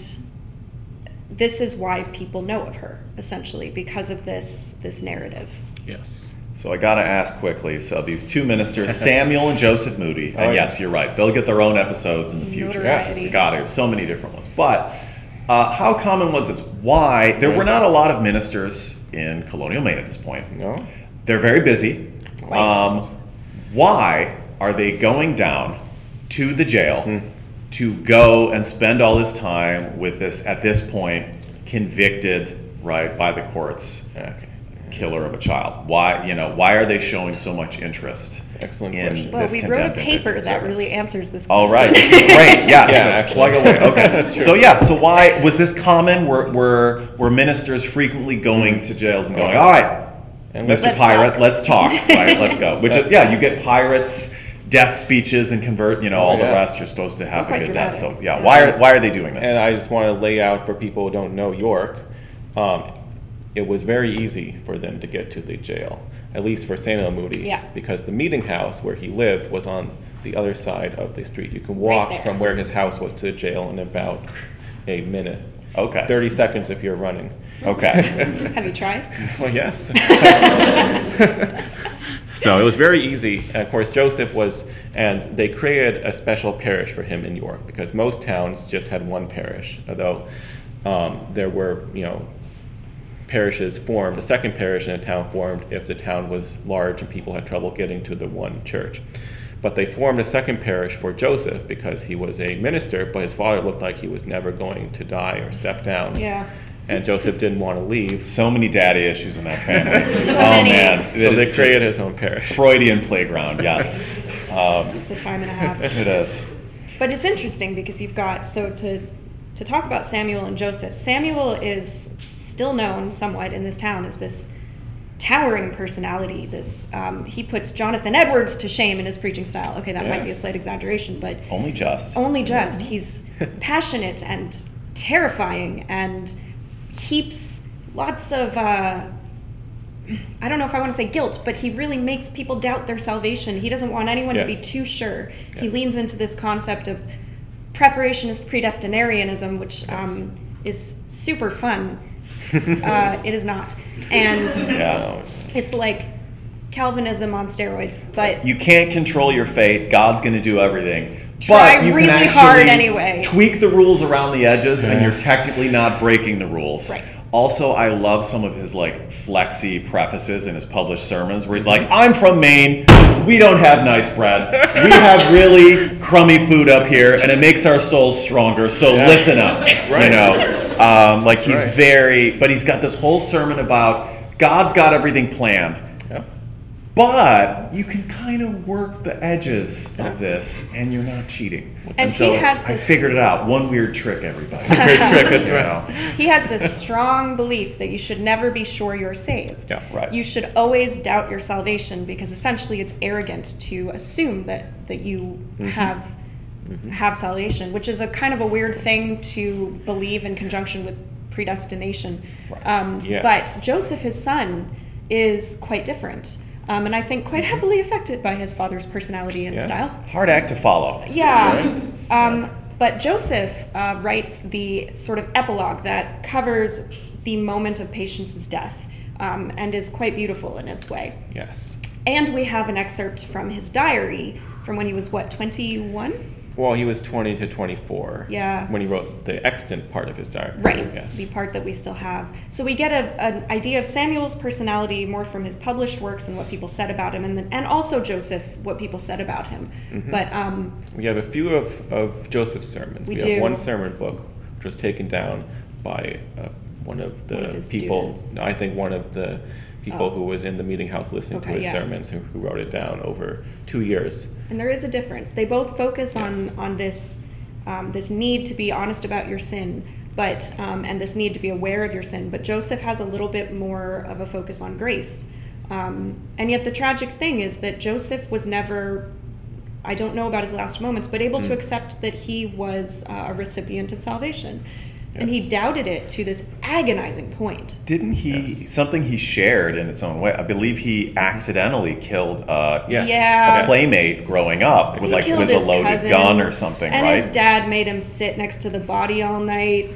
B: this is why people know of her, essentially, because of this this narrative.
C: Yes.
A: So I got to ask quickly. So these two ministers, Samuel and Joseph Moody, and
C: Oh,
A: yes,
C: yes.
A: you're right. They'll get their own episodes in the future.
B: Notoriety.
A: Yes, got it. So many different ones. But uh, how common was this? Why there were not a lot of ministers in colonial Maine at this point.
C: No.
A: They're very busy.
B: Quite.
A: Um, why are they going down to the jail
C: Hmm.
A: To go and spend all this time with this at this point convicted right by the courts
C: Okay.
A: killer of a child? Why you know why are they showing so much interest?
C: Excellent
A: in
C: question.
B: Well,
A: this
B: we wrote a paper that
A: servants?
B: really answers this
A: All
B: question.
A: right, this is great. <laughs> Yeah,
C: Yeah,
A: so
C: actually.
A: plug away. <laughs> Okay,
C: That's true.
A: so yeah, so why was this common? Were were were ministers frequently going to jails and going, all right,
C: And
A: Mr.
B: Let's
A: Pirate,
B: talk."
A: let's talk. Right, let's go. <laughs> Which is yeah, you get pirates, death speeches, and convert. You know all the rest. You're supposed to have a
B: quite
A: good death. So yeah,
B: Yeah.
A: why are why are they doing this?
C: And I just want to lay out for people who don't know York, um, it was very easy for them to get to the jail, at least for Samuel Moody.
B: Yeah.
C: Because the meeting house where he lived was on the other side of the street. You can walk
B: there.
C: from where his house was to the jail in about a minute.
A: Okay.
C: 30 seconds if you're running.
A: okay. <laughs>
B: Have you tried? <laughs>
C: Well, yes. <laughs> so it was very easy. And of course, Joseph was, and they created a special parish for him in York because most towns just had one parish, although um, there were, you know, parishes formed, a second parish in a town formed if the town was large and people had trouble getting to the one church. But they formed a second parish for Joseph because he was a minister, but his father looked like he was never going to die or step down.
B: Yeah.
C: And Joseph didn't want to leave,
A: so many daddy issues in that family. <laughs>
B: So
A: oh
B: many.
A: man,
C: so they created his own parish.
A: Freudian playground. Yes, <laughs> um,
B: It's a time and a half. <laughs>
A: it is.
B: But it's interesting because you've got so to to talk about Samuel and Joseph. Samuel is still known somewhat in this town as this towering personality. This um, he puts Jonathan Edwards to shame in his preaching style. Okay, that might be a slight exaggeration, but
A: Only just.
B: only just. He's passionate and terrifying and heaps lots of. Uh, I don't know if I want to say guilt, but he really makes people doubt their salvation. He doesn't want anyone to be too sure. He leans into this concept of preparationist predestinarianism, which um, is super fun. <laughs> uh, it is not. And
A: Yeah.
B: it's like Calvinism on steroids, but
A: You can't control your fate. God's going to do everything.
B: Try
A: but you
B: really
A: can
B: hard anyway.
A: Tweak the rules around the edges, and you're technically not breaking the rules.
B: Right.
A: Also, I love some of his like flexy prefaces in his published sermons, where he's like, "I'm from Maine. We don't have nice bread. We <laughs> have really crummy food up here, and it makes our souls stronger. So
C: Yes.
A: listen up."
C: right.
A: You know, um, like he's
C: right.
A: very, but he's got this whole sermon about God's got everything planned. But you can kind of work the edges of this, and you're not cheating.
B: And he
A: so
B: has
A: I
B: this-
A: figured it out. One weird trick, everybody. <laughs>
C: Great trick, that's right.
B: he has this strong belief that you should never be sure you're saved.
C: Yeah.
A: Right.
B: You should always doubt your salvation because essentially it's arrogant to assume that that you
C: Mm-hmm.
B: have have salvation, which is a kind of a weird thing to believe in conjunction with predestination. Um,
C: Yes.
B: But Joseph, his son, is quite different. Um, and I think quite heavily affected by his father's personality and
C: Yes.
B: style.
A: Hard act to follow.
B: Yeah. Um, but Joseph uh, writes the sort of epilogue that covers the moment of Patience's death um, and is quite beautiful in its way.
C: Yes.
B: And we have an excerpt from his diary from when he was, what, 21?
C: Well, he was 20 to 24.
B: Yeah.
C: When he wrote the extant part of his diary.
B: Right.
C: Yes.
B: The part that we still have. So we get a, an idea of Samuel's personality more from his published works and what people said about him, and, then, and also Joseph, what people said about him.
C: Mm-hmm.
B: But um,
C: We have a few of, of Joseph's sermons.
B: We
C: have
B: do.
C: one sermon book, which was taken down by uh, one of the
B: One of
C: people.
B: students.
C: I think one of the people
B: Oh.
C: who was in the meeting house listening to his
B: yeah.
C: sermons, who, who wrote it down over two years.
B: And there is a difference. They both focus
C: Yes.
B: on on this um, this need to be honest about your sin, but um, and this need to be aware of your sin. But Joseph has a little bit more of a focus on grace. Um, and yet the tragic thing is that Joseph was never. I don't know about his last moments, but able to
C: Mm.
B: accept that he was uh, a recipient of salvation. And he doubted it to this agonizing point.
A: Didn't he,
C: Yes.
A: something he shared in its own way, I believe he accidentally killed uh,
C: Yes.
B: Yeah.
A: a playmate growing up with
B: He
A: like with a loaded
B: cousin,
A: gun or something,
B: and
A: right?
B: his dad made him sit next to the body all night.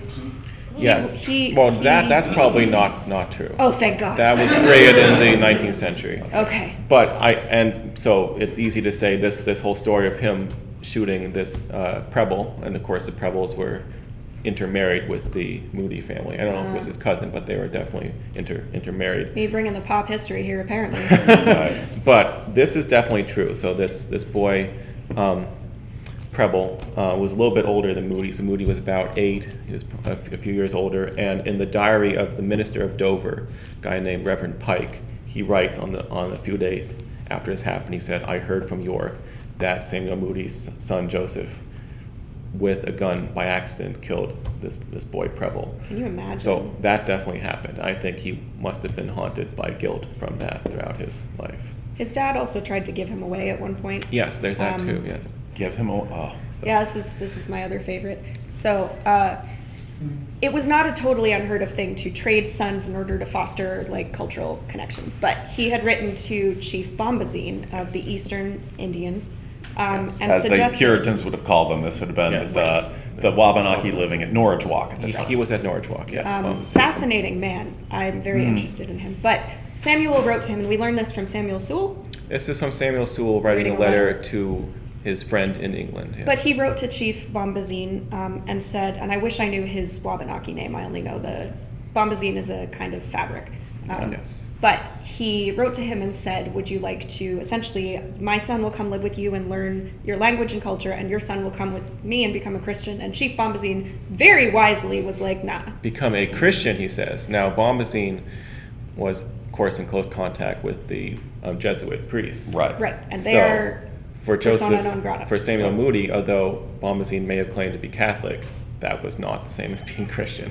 C: Yes.
B: he-
C: well,
B: he-
C: that that's probably not not true.
B: Oh, thank God.
C: That was created in the 19th century.
B: okay.
C: But I and so it's easy to say this this whole story of him shooting this uh, Preble, and of course the Prebles were intermarried with the Moody family. I don't know if it was his cousin, but they were definitely inter intermarried.
B: Me bringing the pop history here, apparently. <laughs>
C: But this is definitely true. So this this boy, um, Preble, uh, was a little bit older than Moody. So Moody was about eight. He was a f- a few years older. And in the diary of the minister of Dover, a guy named Reverend Pike, he writes on the on a few days after this happened. He said, "I heard from York that Samuel Moody's son Joseph." With a gun by accident, killed this this boy Preble.
B: Can you imagine?
C: So that definitely happened. I think he must have been haunted by guilt from that throughout his life.
B: His dad also tried to give him away at one point.
C: Yes, there's that
B: Um,
C: too. Yes.
A: Give him a, oh.
C: So,
B: Yeah, this is this is my other favorite. So, uh, it was not a totally unheard of thing to trade sons in order to foster like cultural connection. But he had written to Chief Bombazine of the Eastern Indians, um,
C: Yes.
B: and
A: As the Puritans would have called them, this would have been
C: Yes.
A: the, the Wabanaki living at Norridgewock at the
C: He,
A: time.
C: he was at Norridgewock. Yes.
B: um, fascinating man. I'm very
A: Hmm.
B: interested in him. But Samuel wrote to him, and we learned this from Samuel Sewall.
C: This is from Samuel Sewall writing,
B: Writing
C: a
B: a
C: letter,
B: letter.
C: to his friend in England. yes.
B: But he wrote to Chief Bombazine um, and said, and I wish I knew his Wabanaki name. I only know the Bombazine is a kind of fabric. Um,
C: yes.
B: But he wrote to him and said, Would you like to essentially, my son will come live with you and learn your language and culture, and your son will come with me and become a Christian? And Chief Bombazine very wisely was like, Nah.
C: Become a Christian, he says. Now, Bombazine was, of course, in close contact with the um, Jesuit priests.
A: Right.
B: Right. And they
C: So,
B: are
C: for Joseph,
B: non grata.
C: for Samuel Moody, although Bombazine may have claimed to be Catholic, that was not the same as being Christian.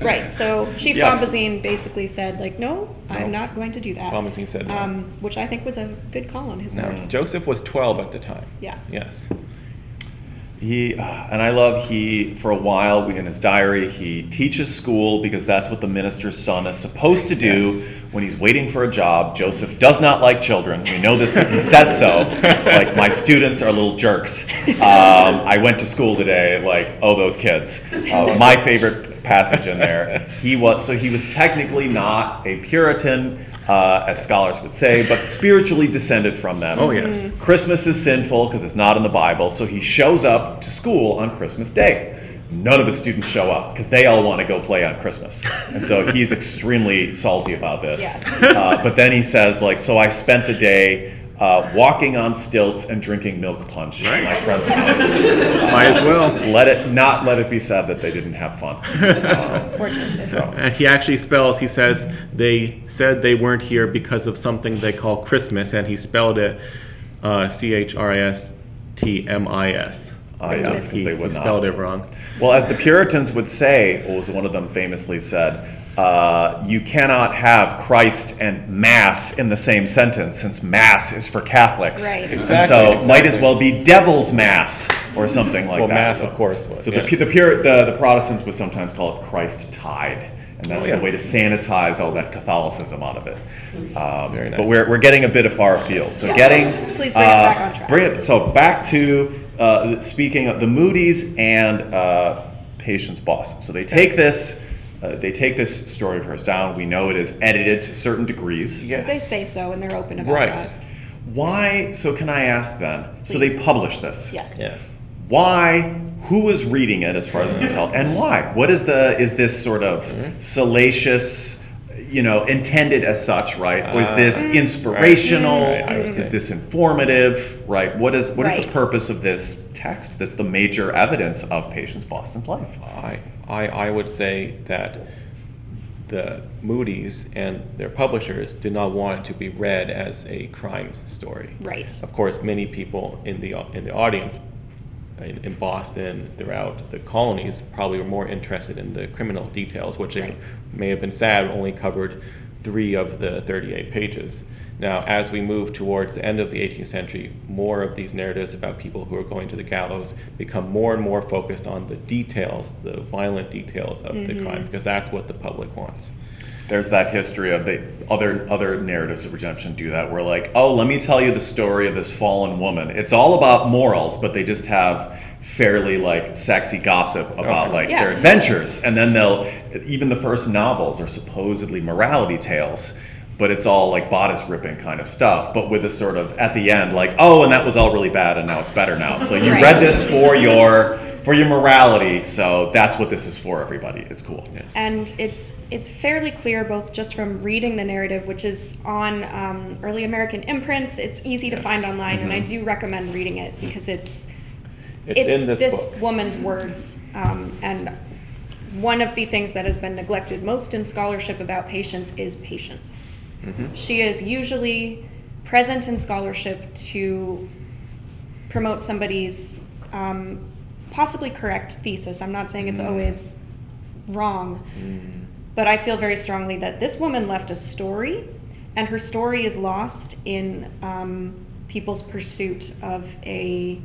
B: Right, so Chief
A: Yeah.
B: Bombazine basically said, like, no,
C: No.
B: I'm not going to do that.
C: Bombazine said no.
B: Um, which I think was a good call on his
C: Now,
B: part.
C: Joseph was 12 at the time.
B: Yeah.
C: Yes.
A: He and I love he for a while in his diary he teaches school because that's what the minister's son is supposed to do
C: Yes.
A: when he's waiting for a job. Joseph does not like children. We know this because he says so. <laughs> like my students are little jerks. Um, I went to school today. Like oh those kids. Uh, my favorite passage in there. He was so he was technically not a Puritan. Uh, as scholars would say, but spiritually descended from them.
C: Oh, yes.
B: Mm-hmm.
A: Christmas is sinful because it's not in the Bible, so he shows up to school on Christmas Day. None of the students show up because they all want to go play on Christmas. And so he's extremely salty about this.
B: Yes.
A: Uh, but then he says, like, so I spent the day uh, walking on stilts and drinking milk punch at my friend's house. <laughs>
C: Might as well.
A: Let it not let it be said that they didn't have fun. <laughs> Um, so
C: And he actually spells, he says, they said they weren't here because of something they call Christmas, and he spelled it uh, C H R I S T M I S.
A: yes, 'cause
C: He
A: they
C: he spelled
A: not.
C: it wrong.
A: Well, as the Puritans would say, or as one of them famously said, uh, you cannot have Christ and Mass in the same sentence, since Mass is for Catholics.
B: Right.
A: And
C: Exactly,
A: so might as well be Devil's Mass or something like
C: Well,
A: that.
C: Well, Mass,
A: So-
C: of course, was,
A: So the,
C: yes.
A: the, Pur- the, the Protestants would sometimes call it Christ tide. And that's
C: Oh, yeah.
A: the way to sanitize all that Catholicism out of it. Um,
C: Very
A: But we're, we're getting a bit of far afield. So
B: Yes.
A: getting.
B: Please bring us
A: uh,
B: back on track.
A: Bring it, so back to, uh, speaking of the Moody's and uh, Patience Boston. So they take this, uh, they take this story of hers down. We know it is edited to certain degrees.
C: Yes.
B: They say so and they're open about
C: Right.
B: that. Right.
A: Why, so can I ask then? So they publish this.
B: Yes.
C: Yes.
A: Why? Who is reading it, as far as I can tell, and why? What is the? Is this sort of mm-hmm. salacious? You know, intended as such, right? Or is uh, this inspirational? Mm-hmm.
C: Right, I would
A: Is
C: say.
A: this informative? Right? What is what is
B: Right.
A: the purpose of this text? That's the major evidence of Patience Boston's life.
C: I, I, I would say that the Moody's and their publishers did not want it to be read as a crime story.
B: Right.
C: Of course, many people in the in the audience in, in Boston, throughout the colonies, probably were more interested in the criminal details, which
B: Right.
C: may have been sad only covered three of the 38 pages. Now, as we move towards the end of the 18th century, more of these narratives about people who are going to the gallows become more and more focused on the details, the violent details of the mm-hmm. crime, because that's what the public wants.
A: There's that history of the other other narratives of redemption do that. Where like, oh, let me tell you the story of this fallen woman. It's all about morals, but they just have fairly like sexy gossip about
C: Okay.
A: like
B: Yeah.
A: their adventures, and then they'll even the first novels are supposedly morality tales. But it's all like bodice ripping kind of stuff, but with a sort of at the end, like, oh, and that was all really bad, and now it's better now. So you
B: Right.
A: read this for your for your morality, so that's what this is for, everybody. It's cool.
B: And it's it's fairly clear both just from reading the narrative, which is on um, early American imprints. It's easy to
C: Yes.
B: find online, and I do recommend reading it because it's
C: It's, in this, book.
B: woman's words. Um, and one of the things that has been neglected most in scholarship about patience is patience.
C: Mm-hmm.
B: She is usually present in scholarship to promote somebody's um, possibly correct thesis. I'm not saying
C: Mm.
B: it's always wrong, but I feel very strongly that this woman left a story, and her story is lost in um, people's pursuit of a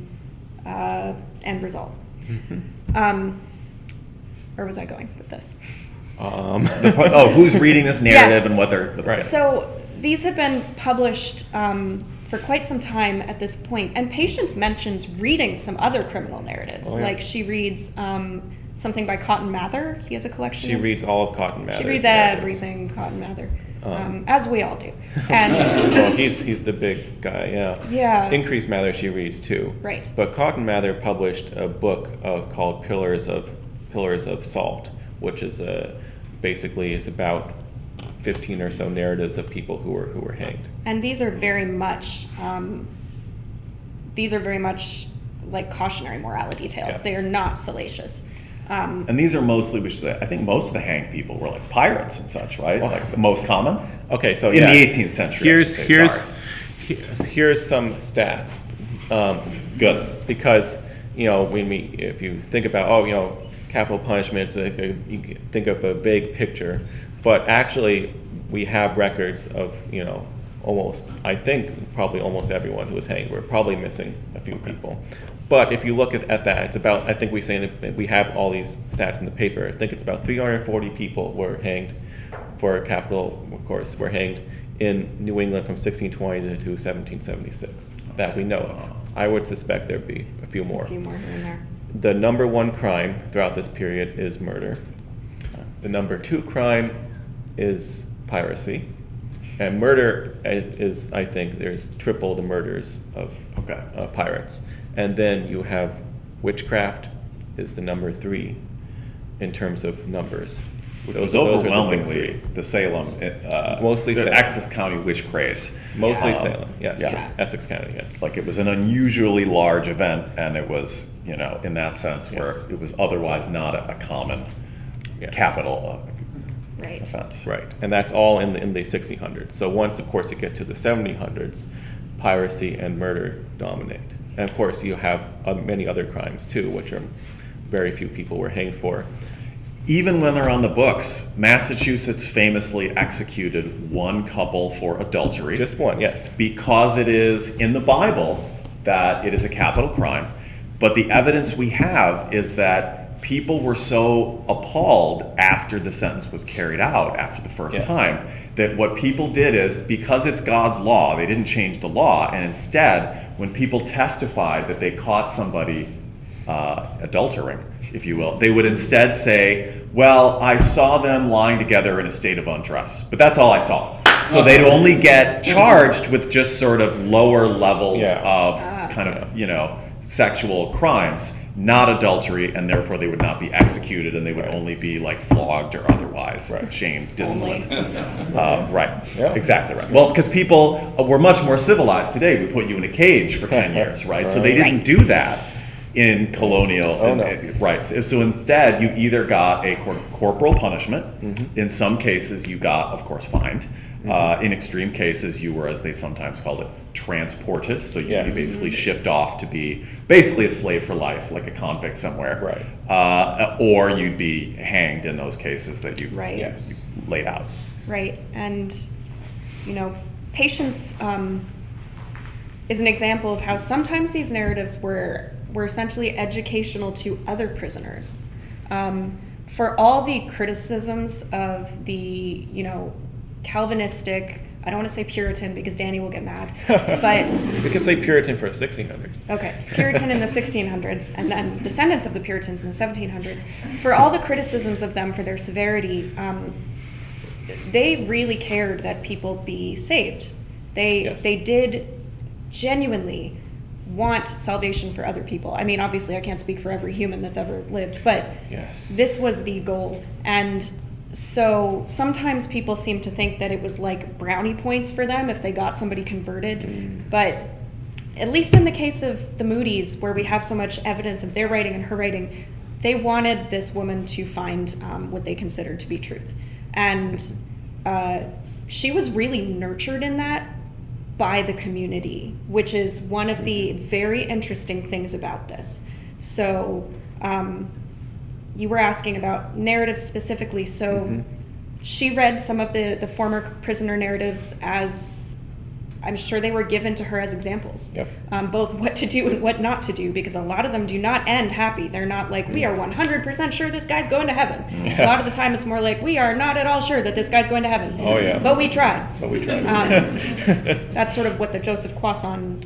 B: uh, end result.
C: Mm-hmm.
B: Um, where was I going with this?
C: Um, <laughs>
A: oh, who's reading this <laughs> narrative
B: Yes.
A: and what they're
C: Right.
B: So these have been published um, for quite some time at this point, and Patience mentions reading some other criminal narratives.
C: Oh, yeah.
B: Like she reads um, something by Cotton Mather. He has a collection.
C: she
B: of-
C: reads all of Cotton Mather.
B: She reads everything Cotton Mather, um,
C: Um,
B: as we all do. <laughs> And
C: well, he's he's the big guy, yeah.
B: Yeah.
C: Increase Mather she reads too.
B: Right.
C: But Cotton Mather published a book of called Pillars of Pillars of Salt, which is a basically is about fifteen or so narratives of people who were who were hanged.
B: and these are very much um, these are very much like cautionary morality tales.
C: Yes.
B: They are not salacious. Um,
A: And these are mostly, we should say, I think most of the hanged people were like pirates and such, right?
C: Well-
A: Like the most common.
C: Okay, so
A: In
C: yeah.
A: the 18th century,
C: Here's
A: say,
C: here's
A: sorry.
C: here's here's some stats. Um,
A: Good.
C: because you know when we if you think about oh you know capital punishment. It's like a, you can think of a vague picture, but actually, we have records of you know almost. I think probably almost everyone who was hanged. We're probably missing a few people. But if you look at, at that, it's about. I think we say we have all these stats in the paper. I think it's about 340 people were hanged for capital. Of course, were hanged in New England from 1620 to 1776 that we know of. I would suspect there'd be a few more.
B: A few more and there.
C: The number one crime throughout this period is murder. The number two crime is piracy. And murder uh, is, I think, there's triple the murders of
A: Okay.
C: uh, pirates. And then you have witchcraft is the number three in terms of numbers.
A: Which was
C: those are the big
A: overwhelmingly
C: three.
A: the Salem, uh,
C: Mostly
A: the
C: Salem.
A: Essex County witch craze.
C: Mostly
A: Um,
C: Salem, yes.
A: Yeah.
C: Essex County, yes.
A: Like it was an unusually large event, and it was, you know, in that sense, where
C: Yes.
A: it was otherwise not a, a common
C: Yes.
A: capital uh,
B: Right.
A: offense.
C: Right, and that's all in the, in the 1600s. So once, of course, you get to the 1700s, piracy and murder dominate. And of course, you have uh, many other crimes too, which are very few people were hanged for.
A: Even when they're on the books, Massachusetts famously executed one couple for adultery.
C: Just one, yes.
A: because it is in the Bible that it is a capital crime. But the evidence we have is that people were so appalled after the sentence was carried out, after the first
C: Yes.
A: time, that what people did is because it's God's law, they didn't change the law. And instead, when people testified that they caught somebody uh, adultering, if you will, they would instead say, Well, I saw them lying together in a state of undress, but that's all I saw. So they'd only get charged with just sort of lower levels
C: Yeah.
A: of kind of, you know, sexual crimes, not adultery, and therefore they would not be executed and they would
C: Right.
A: only be like flogged or otherwise
C: Right.
A: shamed, disciplined. <laughs> Uh, right.
C: Yeah.
A: Exactly right. Well, because people uh, were much more civilized today. We put you in a cage for 10 <laughs> years, right? So they didn't
B: Right.
A: do that in colonial.
C: Oh,
A: and-
C: no.
A: and- Right. So, so instead, you either got a cor- corporal punishment.
C: Mm-hmm.
A: In some cases, you got, of course, fined. Uh, in extreme cases, you were, as they sometimes called it, transported. So you
C: Yes.
A: you basically shipped off to be basically a slave for life, like a convict somewhere.
C: Right.
A: Uh, or you'd be hanged in those cases that you
B: Right.
C: Yes.
A: laid out.
B: Right, and you know, patience um, is an example of how sometimes these narratives were were essentially educational to other prisoners. Um, for all the criticisms of the you know Calvinistic, I don't want to say Puritan because Danny will get mad, <laughs> but
C: We can say Puritan for the 1600s.
B: Okay, Puritan in the 1600s, and then descendants of the Puritans in the 1700s. For all the criticisms of them for their severity, um, they really cared that people be saved. They
C: Yes.
B: they did genuinely want salvation for other people. I mean, obviously, I can't speak for every human that's ever lived, but
C: Yes.
B: this was the goal. And so sometimes people seem to think that it was like brownie points for them if they got somebody converted. But at least in the case of the Moody's, where we have so much evidence of their writing and her writing, they wanted this woman to find um, what they considered to be truth. And uh, she was really nurtured in that by the community, which is one of the very interesting things about this. So, um, you were asking about narratives specifically. So, she read some of the, the former prisoner narratives as I'm sure they were given to her as examples,
C: Yep.
B: um, both what to do and what not to do, because a lot of them do not end happy. They're not like, we are 100% sure this guy's going to heaven. A lot of the time, it's more like, we are not at all sure that this guy's going to heaven.
C: Oh, yeah.
B: But we tried.
C: But we tried.
B: Um, <laughs> that's sort of what the Joseph Quasson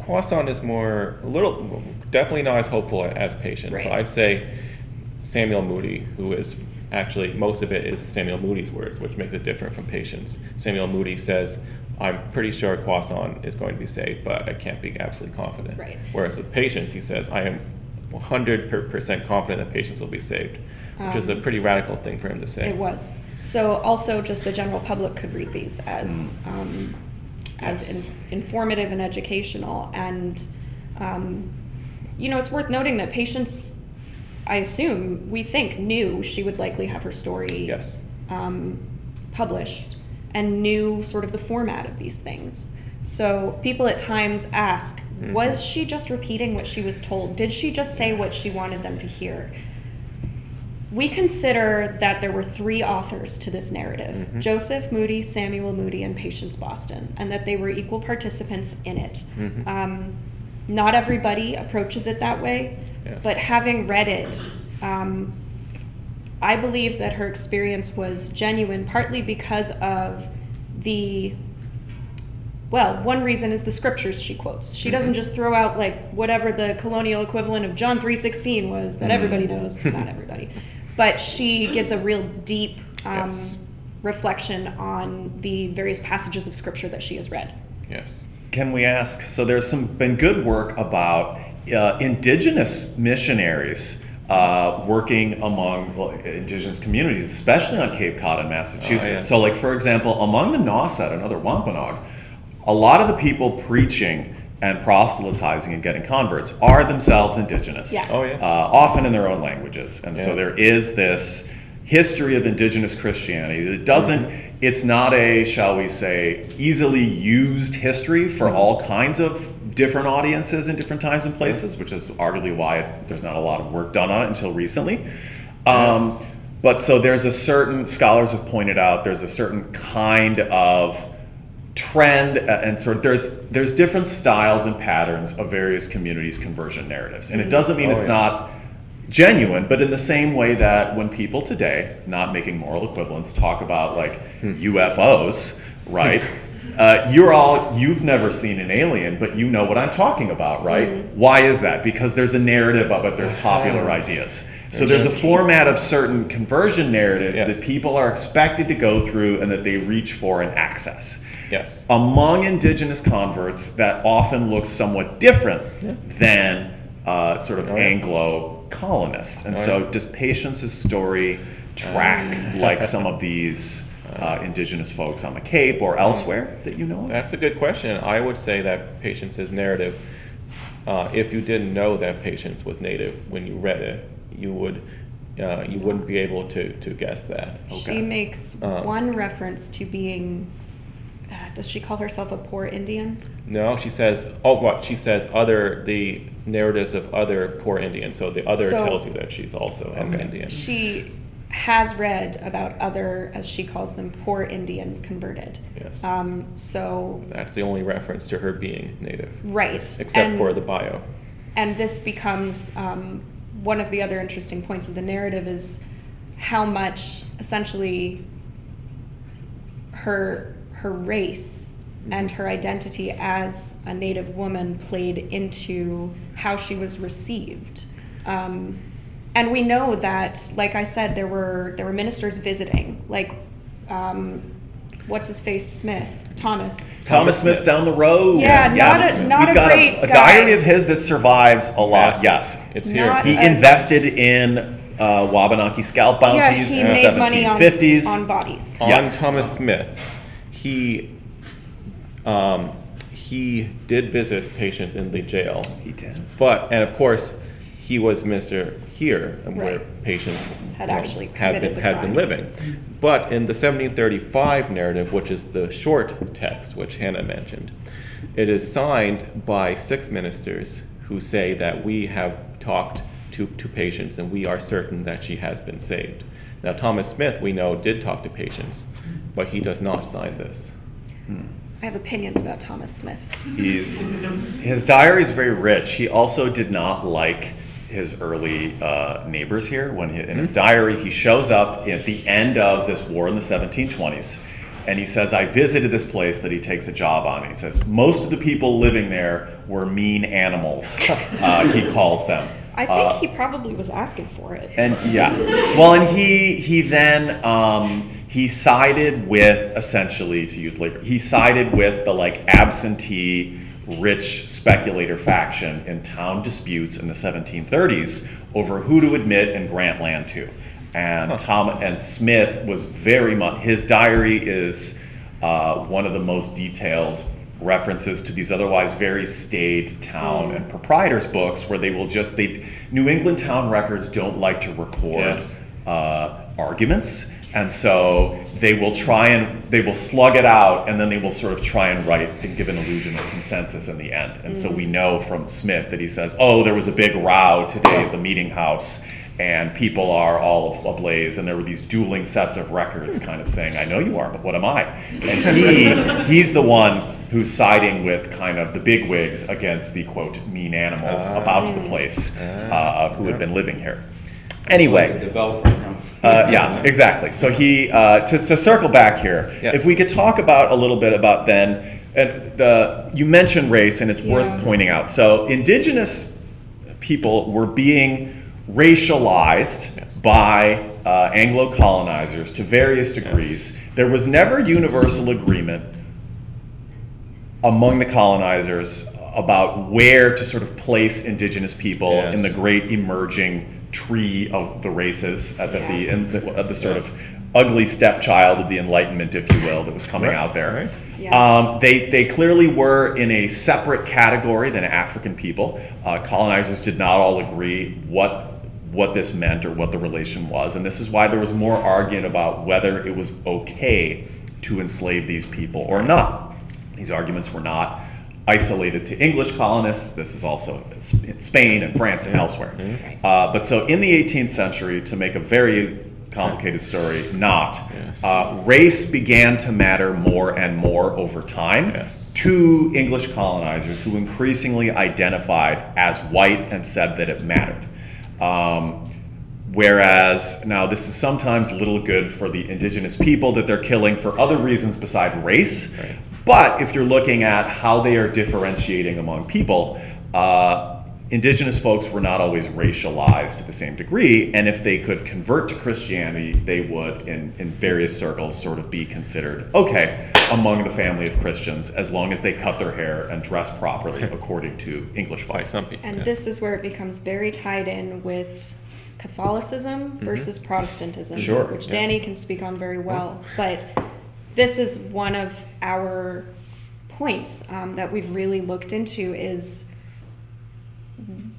C: Quasson is more a little definitely not as hopeful as patience,
B: Right.
C: but I'd say Samuel Moody, who is actually most of it is Samuel Moody's words, which makes it different from patience. Samuel Moody says, "I'm pretty sure Quasson is going to be saved, but I can't be absolutely confident."
B: Right.
C: Whereas with Patience, he says, "I am 100 percent confident that Patience will be saved," which is a pretty radical thing for him to say.
B: It was. So also, just the general public could read these as um, as
C: Yes.
B: in, informative and educational, and um, you know, it's worth noting that Patience, I assume, we think knew she would likely have her story
C: Yes.
B: um, published and knew sort of the format of these things. So people at times ask,
C: Mm-hmm.
B: was she just repeating what she was told? Did she just say what she wanted them to hear? we consider that there were three authors to this narrative
C: Mm-hmm.
B: Joseph Moody, Samuel Moody, and Patience Boston, and that they were equal participants in it.
C: Mm-hmm.
B: Um, not everybody approaches it that way,
C: Yes.
B: but having read it, um, I believe that her experience was genuine, partly because of the well, one reason is the scriptures she quotes. She doesn't just throw out like whatever the colonial equivalent of John 3:16 was that everybody knows, not everybody. But she gives a real deep um,
C: Yes.
B: reflection on the various passages of scripture that she has read.
C: Yes.
A: Can we ask? So there's some been good work about uh, indigenous missionaries uh, working among indigenous communities, especially on Cape Cod in Massachusetts.
C: Oh, yes.
A: So, like for example, among the Nauset, another Wampanoag, a lot of the people preaching and proselytizing and getting converts are themselves indigenous.
B: Yes.
C: Oh, yes.
A: Uh, often in their own languages, and so there is this history of indigenous Christianity that doesn't.
C: Mm-hmm.
A: It's not a, shall we say, easily used history for
C: Mm-hmm.
A: all kinds of different audiences in different times and places, which is arguably why it's, there's not a lot of work done on it until recently. Um,
C: Yes.
A: But so there's a certain scholars have pointed out there's a certain kind of trend uh, and sort of there's there's different styles and patterns of various communities conversion narratives and it doesn't mean
C: Oh,
A: it's
C: yes.
A: not genuine but in the same way that when people today not making moral equivalents talk about like
C: Hmm.
A: ufos right <laughs> uh, you're all you've never seen an alien but you know what i'm talking about right why is that because there's a narrative of it there's popular ideas so there's a format of certain conversion narratives
C: Yes.
A: that people are expected to go through and that they reach for and access
C: Yes.
A: among indigenous converts that often looks somewhat different than uh, sort of
C: Oh, yeah.
A: Anglo colonists. And
C: Oh,
A: so,
C: yeah.
A: does Patience's story track <laughs> like some of these uh, indigenous folks on the Cape or elsewhere that you know of?
C: That's a good question. I would say that Patience's narrative, uh, if you didn't know that Patience was native when you read it, you would uh, you wouldn't be able to, to guess that.
B: She makes
C: Uh.
B: one reference to being. Uh, does she call herself a poor Indian?
C: No, she says, oh, what? She says other, the narratives of other poor Indians. So the other
B: So-
C: tells you that she's also an Indian.
B: She has read about other, as she calls them, poor Indians converted.
C: Yes.
B: Um, so,
C: That's the only reference to her being native,
B: right.
C: except
B: And-
C: for the bio.
B: and this becomes um, one of the other interesting points of the narrative is how much essentially her her race and her identity as a native woman played into how she was received um, and we know that like i said there were there were ministers visiting like um, what's his face smith thomas
A: Thomas Smith down the road.
B: Yeah, not
A: yes.
B: a- not
A: We've
B: a
A: got
B: great
A: a,
B: guy.
A: diary of his that survives a lot.
C: Massive.
A: Yes.
C: It's
B: Not
C: here.
A: He
B: a-
A: invested in uh, Wabanaki scalp
B: yeah
A: bounties
B: he
A: in the
B: made money on,
A: 1750s.
B: on bodies
C: on
A: Yes.
C: Thomas Smith, he um, he did visit Patience in the jail,
A: he did.
C: but and of course he was Mister here, and where Patience
B: Had
C: you know,
B: actually
C: had been
B: the
C: had been living. But in the 1735 narrative, which is the short text which Hannah mentioned, it is signed by six ministers who say that we have talked to, to Patience and we are certain that she has been saved. Now, Thomas Smith, we know, did talk to Patience, but he does not sign this.
B: I have opinions about Thomas Smith.
A: He's <laughs> his diary is very rich. He also did not like his early uh, neighbors here. When he, in his diary, he shows up at the end of this war in the 1720s, and he says, "I visited this place that he takes a job on." And he says most of the people living there were mean animals. <laughs> uh, he calls them.
B: I think
A: Uh,
B: he probably was asking for it.
A: and yeah, well, and he he then um, he sided with essentially to use labor. He sided with the like absentee rich speculator faction in town disputes in the 1730s over who to admit and grant land to. And Tom and Smith was very much his diary is uh, one of the most detailed references to these otherwise very staid town and proprietors books where they will just they New England town records don't like to record
C: Yes.
A: uh, arguments and so they will try and they will slug it out and then they will sort of try and write and give an illusion of consensus in the end and so we know from Smith that he says oh there was a big row today at the meeting house and people are all ablaze, and there were these dueling sets of records, kind of saying, "I know you are, but what am I?" And he he's the one who's siding with kind of the big wigs against the quote mean animals about the place uh, who had been living here. Anyway,
E: Developer, huh?
A: uh, yeah, exactly. So he, uh, to, to circle back here,
C: Yes.
A: if we could talk about a little bit about then, and the you mentioned race, and it's
B: Yeah.
A: worth pointing out. So indigenous people were being racialized
C: Yes.
A: by uh, Anglo colonizers to various degrees. There was never universal agreement among the colonizers about where to sort of place indigenous people
C: Yes.
A: in the great emerging tree of the races uh, that the,
B: Yeah.
A: in the, the sort of ugly stepchild of the Enlightenment, if you will, that was coming
C: Right,
A: out there.
C: right.
B: Yeah.
A: Um, they, they clearly were in a separate category than African people. Uh, colonizers did not all agree what what this meant or what the relation was, and this is why there was more argument about whether it was okay to enslave these people or not. These arguments were not isolated to English colonists. This is also in Spain and France and elsewhere. Uh, but so in the 18th century, to make a very complicated story not,
C: Yes.
A: uh, race began to matter more and more over time
C: Yes.
A: to English colonizers who increasingly identified as white and said that it mattered. Um, Whereas now this is sometimes little good for the indigenous people that they're killing for other reasons beside race.
C: Right.
A: But if you're looking at how they are differentiating among people, uh, indigenous folks were not always racialized to the same degree. And if they could convert to Christianity, they would, in, in various circles, sort of be considered okay among the family of Christians as long as they cut their hair and dress properly <laughs> according to English
C: by
A: vice.
C: some people.
B: And
C: yeah.
B: this is where it becomes very tied in with Catholicism versus Protestantism,
A: Mm-hmm. Sure,
B: which
A: yes.
B: Danny can speak on very well. But this is one of our points um, that we've really looked into is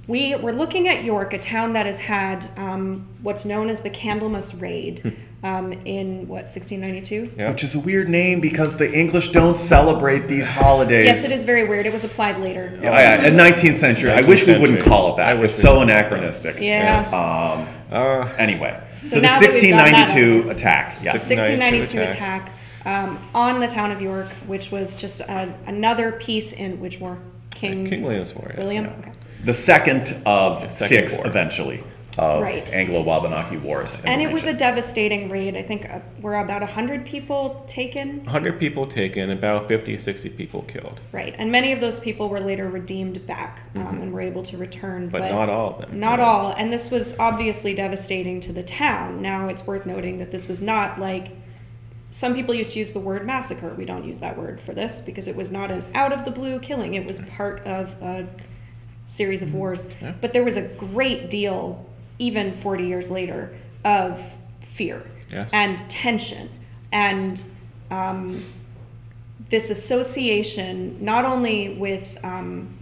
B: we we're looking at York, a town that has had um, what's known as the Candlemas Raid um, in what 1692.
C: Yeah.
A: Which is a weird name because the English don't celebrate these holidays.
B: Yes, it is very weird. It was applied later.
A: Yeah, yeah, in 19th century. I
C: 19th
A: wish we wouldn't call it that.
C: I wish
A: it's so anachronistic.
B: Yeah.
A: Um,
C: Uh,
A: anyway, so,
B: So
A: the
B: now that we've got
A: 1692 attack. Yes.
B: 1692
C: 1692
B: attack, um, on the town of York, which was just a, another piece in which war King,
C: King William's War. yes.
B: William.
A: Yeah.
B: Okay.
A: The second of
C: second
A: six,
C: war.
A: eventually, of
B: Right.
A: Anglo-Wabanaki wars.
B: And
A: the
B: it was a devastating raid. I think uh, we're about hundred people taken.
C: 100 people taken, about 50, 60 people killed.
B: Right, and many of those people were later redeemed back um, and were able to return.
C: But not all of them,
B: Not
C: yes.
B: all, and this was obviously devastating to the town. Now it's worth noting that this was not like some people used to use the word massacre. We don't use that word for this because it was not an out of the blue killing. It was part of a series of wars.
C: Mm-hmm. Yeah.
B: But there was a great deal, even 40 years later, of fear
C: Yes.
B: and tension and um, this association not only with um,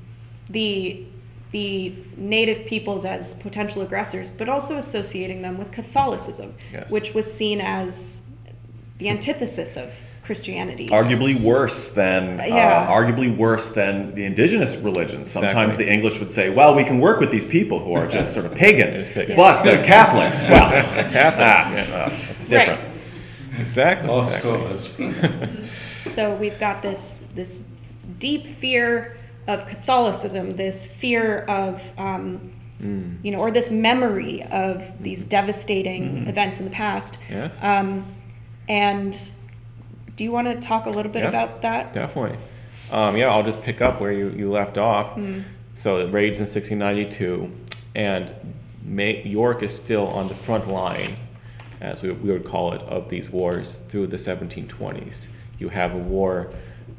B: the the native peoples as potential aggressors, but also associating them with Catholicism,
C: Yes.
B: which was seen as the antithesis of Christianity.
A: Arguably worse than, uh,
B: Yeah.
A: arguably worse than the indigenous religions. Sometimes
C: Exactly.
A: the English would say, "Well, we can work with these people who are just sort of <laughs> pagan,
C: Just pagan.
A: but the Catholics, <laughs> well,
C: Catholics,
A: that's,
C: yeah.
A: uh, that's different."
C: Exactly. Exactly. <laughs>
B: So we've got this this deep fear of Catholicism, this fear of um, you know, or this memory of these devastating events in the past.
C: Yes.
B: Um, and do you want to talk a little bit
C: Yeah.
B: about that?
C: Definitely. Um, yeah, I'll just pick up where you, you left off. So it raids in 1692, and May, York is still on the front line, as we, we would call it, of these wars through the 1720s. You have a war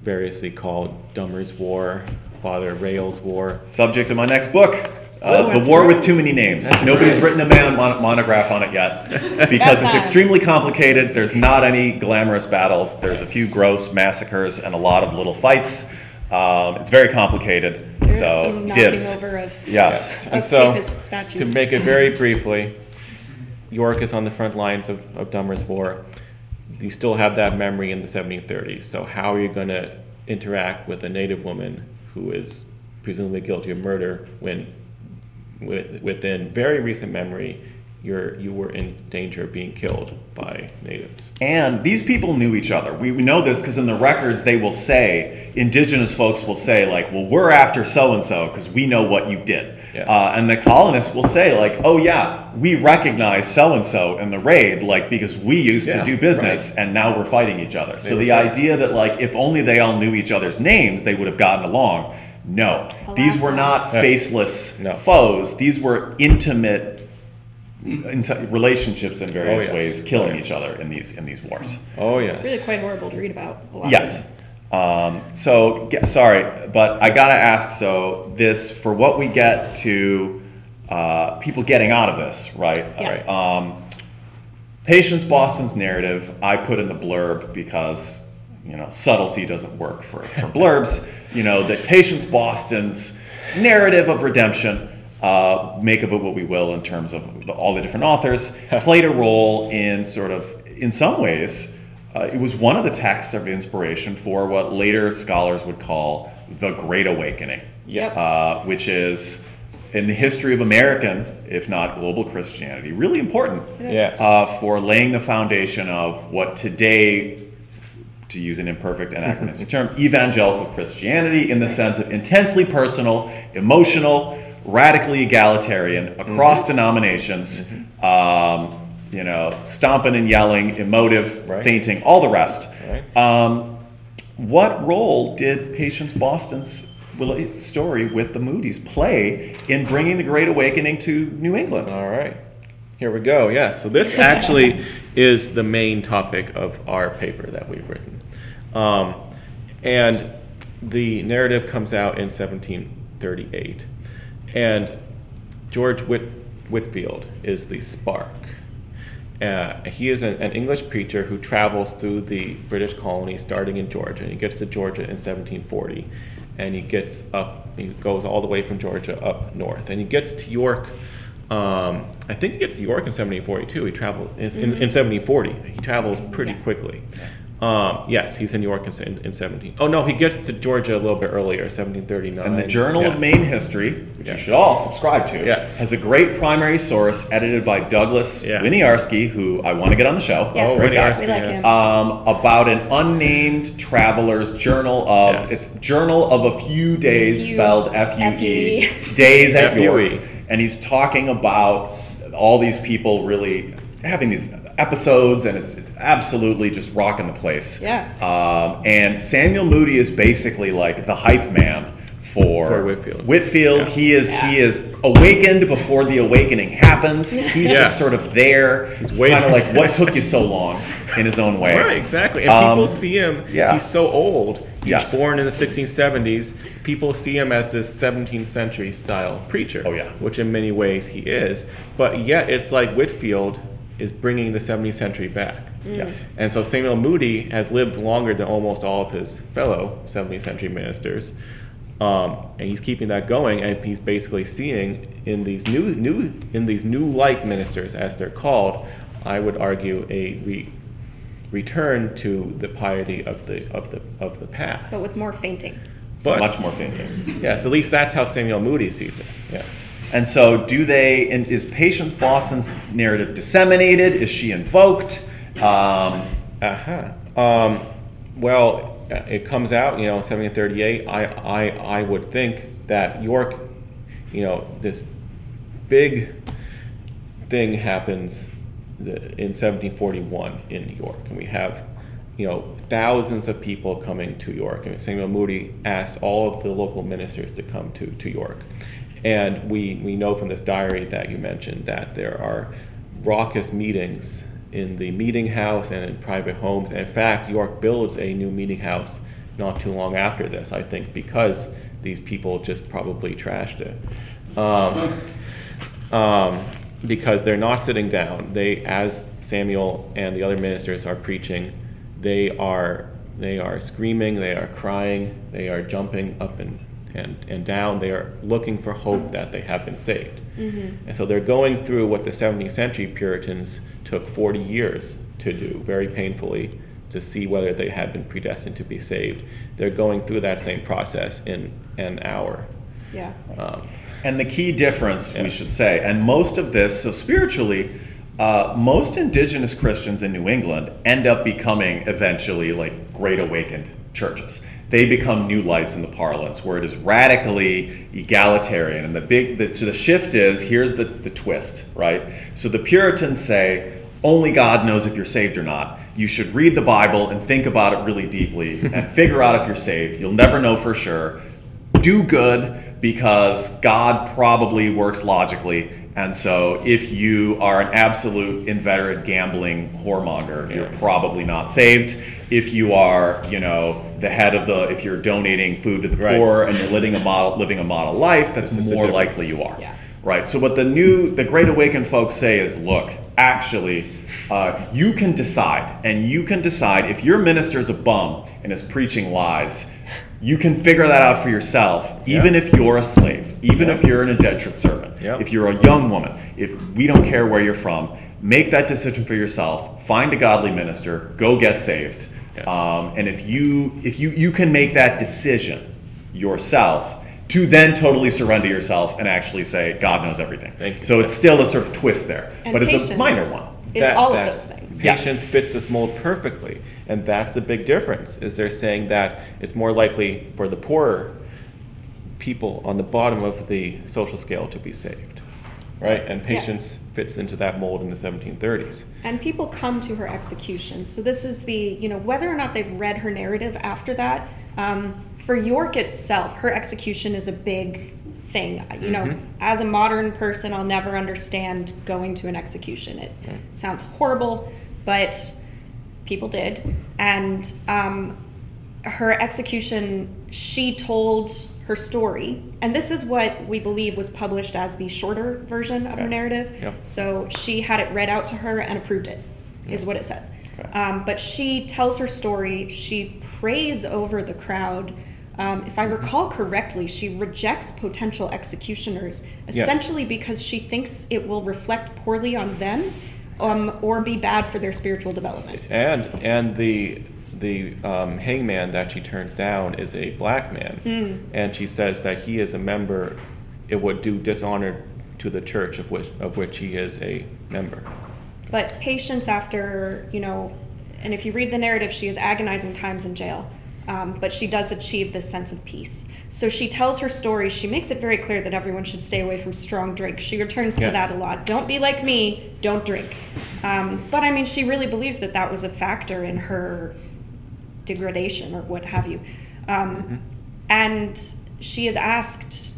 C: variously called Dummer's War, Father Rale's War.
A: Subject of my next book, uh, The War with Too Many Names. Nobody's written a man- mon- monograph on it yet <laughs> because it's extremely complicated. There's not any glamorous battles. There's a few gross massacres and a lot of little fights. Um, it's very complicated.
B: There's
A: so
B: some
A: dibs.
B: over of
A: Yes.
B: Of
C: And so, to make it very briefly, York is on the front lines of, of Dummer's War. You still have that memory in the 1730s. So, how are you going to interact with a native woman who is presumably guilty of murder when, with, within very recent memory, you're you were in danger of being killed by natives.
A: And these people knew each other. We, we know this because in the records they will say, indigenous folks will say, like, well, we're after so and so because we know what you did.
C: Yes.
A: Uh, and the colonists will say, like, oh, yeah, we recognize so and so in the raid, like, because we used
C: Yeah,
A: to do business and now we're fighting each other. so the idea that, like, if only they all knew each other's names, they would have gotten along. No. These were not faceless
C: No.
A: foes, these were intimate. inti- relationships in various
C: yes.
A: ways, killing
C: Oh,
A: each other in these in these wars.
C: Oh yes.
B: It's really quite horrible to read about. A lot
A: Yes. Um, so ge- sorry, but I gotta ask. So this for what we get to uh, people getting out of this, right?
B: Yeah.
C: Right.
A: Um, Patience Boston's narrative, I put in the blurb because you know subtlety doesn't work for, for <laughs> blurbs. You know that Patience Boston's narrative of redemption, uh, make of it what we will in terms of all the different authors, <laughs> played a role in sort of in some ways. Uh, it was one of the texts of inspiration for what later scholars would call the Great Awakening
C: Yes.
A: uh, which is in the history of American, if not global Christianity, really important
C: Yes.
A: uh, for laying the foundation of what today, to use an imperfect anachronistic term, evangelical Christianity, in the sense of intensely personal, emotional, radically egalitarian across denominations. Um, you know, stomping and yelling, emotive,
C: Right.
A: fainting, all the rest.
C: Right.
A: Um, what role did Patience Boston's story with the Moody's play in bringing the Great Awakening to New England?
C: All right. Here we go. Yes. So this <laughs> actually is the main topic of our paper that we've written. Um, and the narrative comes out in 1738. And George Whit- Whitefield is the spark. Uh, he is an, an English preacher who travels through the British colonies starting in Georgia. He gets to Georgia in 1740 and he gets up, he goes all the way from Georgia up north. And he gets to York, um, I think he gets to York in 1742. He travels in, in, in 1740. He travals pretty quickly. Um, yes, he's in New York in, in, in 17. Oh, no, he gets to Georgia a little bit earlier, 1739.
A: And the Journal of Maine History, which
C: Yes.
A: you should all subscribe to,
C: Yes.
A: has a great primary source edited by Douglas
C: Yes.
A: Winiarski, who I want to get on the show.
B: Yes,
C: Oh,
A: Great
C: Winiarski,
A: guy.
B: we like
C: yes.
B: him.
A: um, about an unnamed traveler's journal of
C: Yes.
A: it's journal of a few days
B: Few-
A: spelled F U E
B: F-U-E. <laughs>
A: days at
C: F-U-E.
A: York, and he's talking about all these people really having these episodes, and it's, it's absolutely just rocking the place.
B: Yeah.
A: Um, and Samuel Moody is basically like the hype man for,
C: For Whitefield.
A: Whitefield,
C: Yes.
A: he is he is awakened before the awakening happens. He's
C: Yes.
A: just sort of there,
C: He's
A: kind of like what took you so long in his own way.
C: Right, exactly. And
A: Um,
C: people see him,
A: yeah.
C: he's so old. He's
A: Yes.
C: born in the 1670s. People see him as this 17th century style preacher.
A: Oh, yeah.
C: Which in many ways he is. But yet it's like Whitefield is bringing the 17th century back.
A: Yes.
C: And so Samuel Moody has lived longer than almost all of his fellow 17th century ministers. Um, and he's keeping that going, and he's basically seeing in these new, new, in these new like ministers, as they're called, I would argue a re, return to the piety of the of the of the past.
B: but with more fainting.
C: But
A: Much more fainting. <laughs>
C: yes, at least that's how Samuel Moody sees it. Yes.
A: And so, do they? And is Patience Boston's narrative disseminated? Is she invoked? Um,
C: Uh-huh. Um, well, uh, it comes out, you know, 1738. I, I, I would think that York, you know, this big thing happens in 1741 in New York, and we have, you know, thousands of people coming to York. And Samuel Moody asks all of the local ministers to come to, to York. And we, we know from this diary that you mentioned that there are raucous meetings in the meeting house and in private homes. And in fact, York builds a new meeting house not too long after this, I think, because these people just probably trashed it. Um, um, because they're not sitting down. They, as Samuel and the other ministers are preaching, they are they are screaming, they are crying, they are jumping up and, and, and down. They are looking for hope that they have been saved. And so they're going through what the 17th century Puritans took 40 years to do, very painfully, to see whether they had been predestined to be saved. They're going through that same process in an hour.
B: Yeah.
C: Um,
A: And the key difference, we should say, and most of this, so spiritually, uh, most indigenous Christians in New England end up becoming eventually like Great Awakened churches. They become new lights in the parlance, where it is radically egalitarian. And the big, the, so the shift is here's the, the twist, right? So the Puritans say only God knows if you're saved or not. You should read the Bible and think about it really deeply <laughs> and figure out if you're saved. You'll never know for sure do good because God probably works logically. And so if you are an absolute inveterate gambling whoremonger, you're probably not saved. If you are, you know, the head of the, if you're donating food to the
C: Right.
A: poor and you're living a model, living a model life, that's
C: This is the
A: more likely you are.
B: Yeah.
A: Right. So what the new, the Great Awakened folks say is, look, actually, uh, you can decide, and you can decide if your minister is a bum and is preaching lies. You can figure that out for yourself, even if you're a slave, even if you're an indentured servant,
C: Yeah.
A: if you're a young woman, if we don't care where you're from, make that decision for yourself. Find a godly minister, go get saved,
C: Yes.
A: um, and if you if you you can make that decision yourself to then totally surrender yourself and actually say God knows everything.
C: Thank you.
A: So it's still a sort of twist there,
B: And
A: but it's a minor one.
B: Is
C: That-
B: all of
C: that's-
B: those things.
A: Yes.
C: Patience fits this mold perfectly, and that's the big difference. Is they're saying that it's more likely for the poorer people on the bottom of the social scale to be saved, right? And patience fits into that mold in the 1730s.
B: And people come to her execution. So this is the, you know, whether or not they've read her narrative after that. Um, for York itself, her execution is a big thing. You know, as a modern person, I'll never understand going to an execution. It sounds horrible, but people did. And um, her execution, she told her story. And this is what we believe was published as the shorter version of her narrative.
C: Yep.
B: So she had it read out to her and approved it, is what it says.
A: Okay.
B: Um, but she tells her story. She prays over the crowd. Um, if I recall correctly, she rejects potential executioners
C: Yes.
B: essentially because she thinks it will reflect poorly on them um, or be bad for their spiritual development.
C: And and the the um, hangman that she turns down is a black man,
B: Hmm.
C: and she says that he is a member. It would do dishonor to the church of which of which he is a member.
B: But patience after, you know, and if you read the narrative, she is agonizing times in jail. Um, but she does achieve this sense of peace. So she tells her story. She makes it very clear that everyone should stay away from strong drink. She returns to
C: Yes.
B: that a lot. Don't be like me, don't drink. Um, but I mean, she really believes that that was a factor in her degradation or what have you. Um, And she is asked,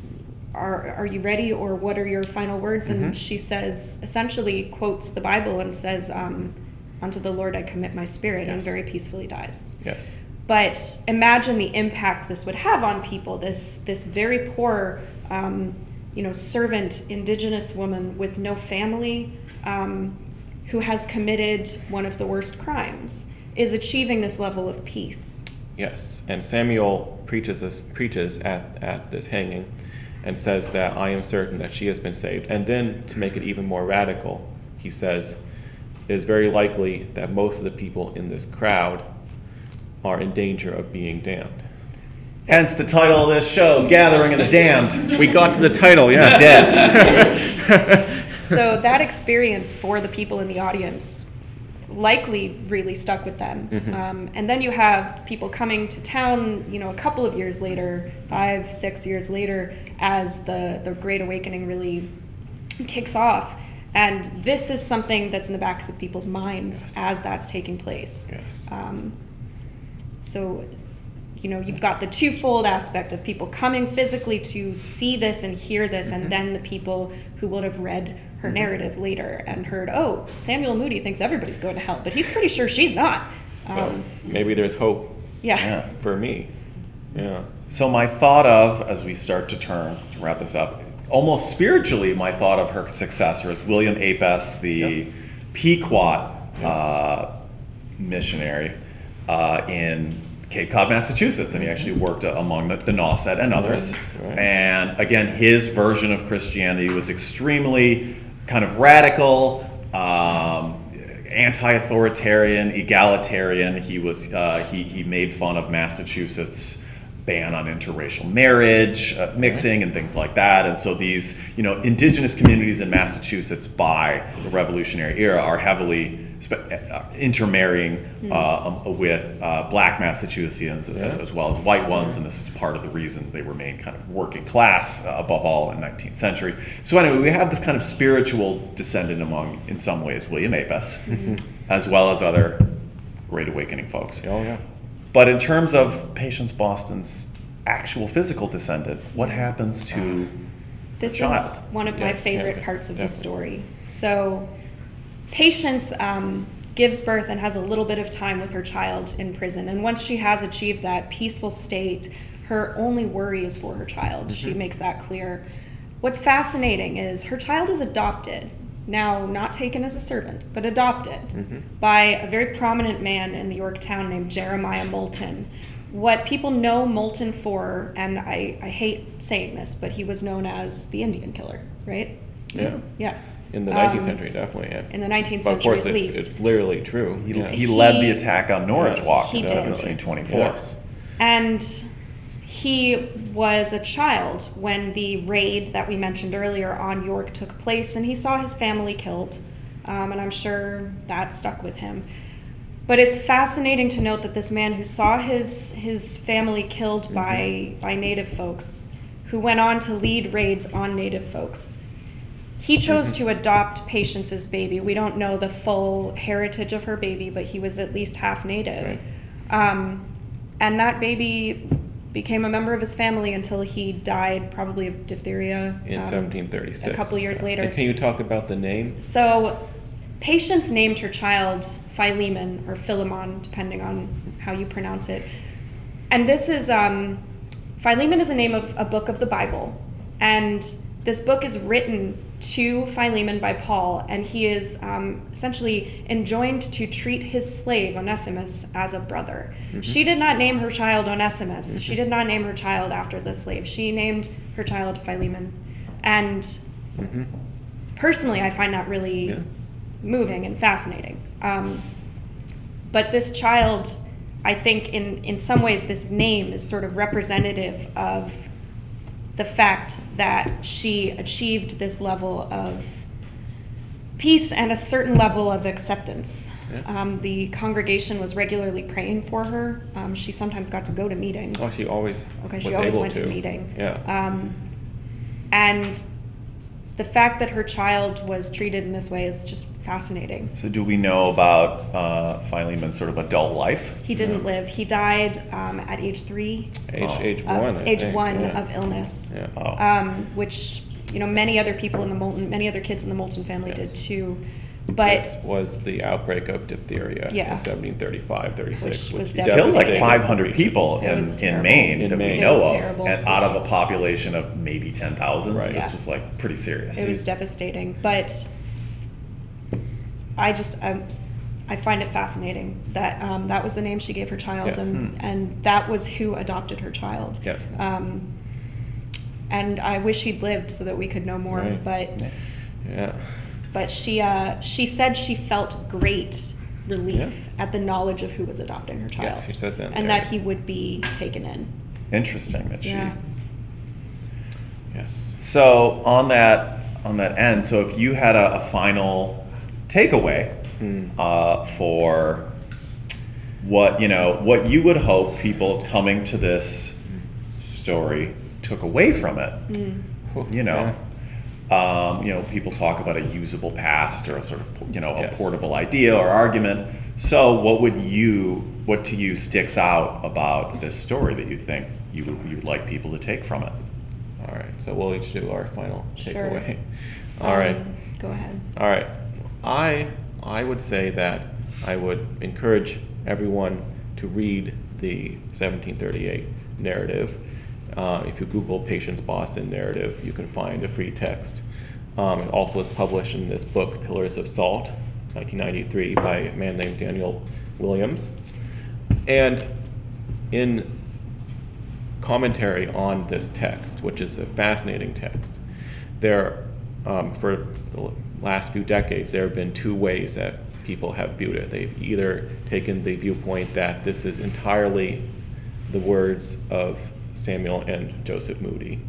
B: are, are you ready or what are your final words? And she says, essentially quotes the Bible and says, um, Unto the Lord I commit my spirit, and very peacefully dies.
C: Yes.
B: But imagine the impact this would have on people. This this very poor, um, you know, servant, indigenous woman with no family, um, who has committed one of the worst crimes, is achieving this level of peace.
C: Yes, and Samuel preaches this, preaches at, at this hanging and says that I am certain that she has been saved. And then to make it even more radical, he says it is very likely that most of the people in this crowd are in danger of being damned.
A: Hence the title of this show, Gathering of the Damned.
C: We got to the title, yes. <laughs>
A: Dead.
B: so that experience for the people in the audience likely really stuck with them. Um, and then you have people coming to town, you know, a couple of years later, five, six years later, as the, the Great Awakening really kicks off. And this is something that's in the backs of people's minds
C: Yes.
B: as that's taking place.
C: Yes.
B: Um, so, you know, you've got the twofold aspect of people coming physically to see this and hear this,
C: Mm-hmm.
B: and then the people who would have read her narrative later and heard, oh, Samuel Moody thinks everybody's going to hell, but he's pretty sure she's not.
C: So
B: Um,
C: maybe there's hope
B: yeah.
A: Yeah.
C: for me. Yeah.
A: So my thought of, as we start to turn to wrap this up, almost spiritually, my thought of her successor is William Apess, the
C: Yep.
A: Pequot
C: Yes.
A: uh, missionary uh, in Cape Cod, Massachusetts, and he actually worked uh, among the, the Nauset and others.
C: Yes, right.
A: And again, his version of Christianity was extremely kind of radical. Um, anti-authoritarian, egalitarian. He was uh, he he made fun of Massachusetts ban on interracial marriage, uh, mixing, and things like that. And so these, you know, indigenous communities in Massachusetts by the Revolutionary era are heavily spe- uh, intermarrying uh, um, with uh, black Massachusettsians uh, as well as white ones, and this is part of the reason they remained kind of working class uh, above all in 19th century. So anyway, we have this kind of spiritual descendant among, in some ways, William Apess, <laughs> as well as other Great Awakening folks.
C: Oh, yeah.
A: But in terms of Patience Boston's actual physical descendant, what happens to
B: This is one of my favorite
C: yeah,
B: parts of the story. So, Patience um, gives birth and has a little bit of time with her child in prison. And once she has achieved that peaceful state, her only worry is for her child. She
C: Mm-hmm.
B: makes that clear. What's fascinating is her child is adopted. Now, not taken as a servant, but adopted
C: Mm-hmm.
B: by a very prominent man in the Yorktown named Jeremiah Moulton. What people know Moulton for, and I, I hate saying this, but he was known as the Indian killer, right?
C: Yeah.
B: Yeah.
C: In the 19th
B: Um,
C: century, definitely, yeah.
B: In the 19th
C: But of course,
B: at
C: it's,
B: least.
C: it's literally true.
A: He,
C: yeah.
A: he led the attack on Norwich
C: Yes,
A: Walk in
B: did.
A: 1724.
C: Yes.
B: And he was a child when the raid that we mentioned earlier on York took place, and he saw his family killed. Um, and I'm sure that stuck with him. But it's fascinating to note that this man who saw his his family killed by by native folks, who went on to lead raids on native folks, he chose to adopt Patience's baby. We don't know the full heritage of her baby, but he was at least half native. Um, and that baby became a member of his family until he died, probably of diphtheria.
C: In
B: um,
C: 1736.
B: A couple years later.
C: And can you talk about the name?
B: So, Patience named her child Philemon or Philemon, depending on how you pronounce it. And this is um, Philemon is the name of a book of the Bible, and this book is written to Philemon by Paul, and he is um, essentially enjoined to treat his slave Onesimus as a brother. She did not name her child Onesimus. She did not name her child after the slave. She named her child Philemon, and personally, I find that really
C: Yeah.
B: moving and fascinating. Um, but this child, I think, in in some ways, this name is sort of representative of the fact that she achieved this level of peace and a certain level of acceptance.
C: Yeah.
B: Um, the congregation was regularly praying for her. Um, she sometimes got to go to meeting.
C: Oh, she always
B: Okay,
C: was
B: she always
C: able
B: went to,
C: to.
B: meeting.
C: Yeah.
B: Um, and the fact that her child was treated in this way is just fascinating.
A: So, do we know about uh, Philemon's sort of adult life?
B: He didn't live. He died um, at age three,
C: age
A: Oh.
C: age
B: of-
C: one. I
B: age
C: think,
B: one
C: yeah.
B: of illness,
C: Yeah.
A: Oh.
B: um, which you know many other people in the Moulton, many other kids in the Moulton family
C: Yes.
B: did too. But
C: this was the outbreak of diphtheria
B: Yeah.
C: in 1735, 36,
B: Which
C: which
B: devastating.
A: Killed like
C: devastated
A: 500 people
B: It
A: in,
B: was
A: in
B: terrible.
A: Maine
C: In
A: that we
C: Maine.
A: know
B: It was
A: of,
B: terrible.
A: and out of a population of maybe 10,000. So
C: Right.
A: this
B: Yeah.
A: was like pretty serious.
B: it was devastating. But I just um, I find it fascinating that um, that was the name she gave her child,
C: Yes.
B: and
A: Hmm.
B: and that was who adopted her child.
C: Yes.
B: Um, and I wish he'd lived so that we could know more.
C: Right.
B: But
C: Yeah.
B: But she uh, she said she felt great relief at the knowledge of who was adopting her child.
C: Yes, she says that
B: and
C: there.
B: that he would be taken in.
A: Interesting that she.
B: Yeah.
C: Yes.
A: So on that on that end, so if you had a, a final takeaway
C: Hmm.
A: uh, for what you know, what you would hope people coming to this story took away from it, you know. Um, you know, people talk about a usable past or a sort of you know a
C: Yes.
A: portable idea or argument. So, what would you, what to you sticks out about this story that you think you would, you would like people to take from it?
C: All right. So we'll each do our final
B: Sure.
C: takeaway. <laughs> All right.
B: Um, Go ahead.
C: All right. I I would say that I would encourage everyone to read the 1738 narrative. Uh, if you Google Patience Boston narrative, you can find a free text. Um, it also is published in this book, Pillars of Salt, 1993, by a man named Daniel Williams. And in commentary on this text, which is a fascinating text, there, um, for the last few decades, there have been two ways that people have viewed it. They've either taken the viewpoint that this is entirely the words of Samuel and Joseph Moody,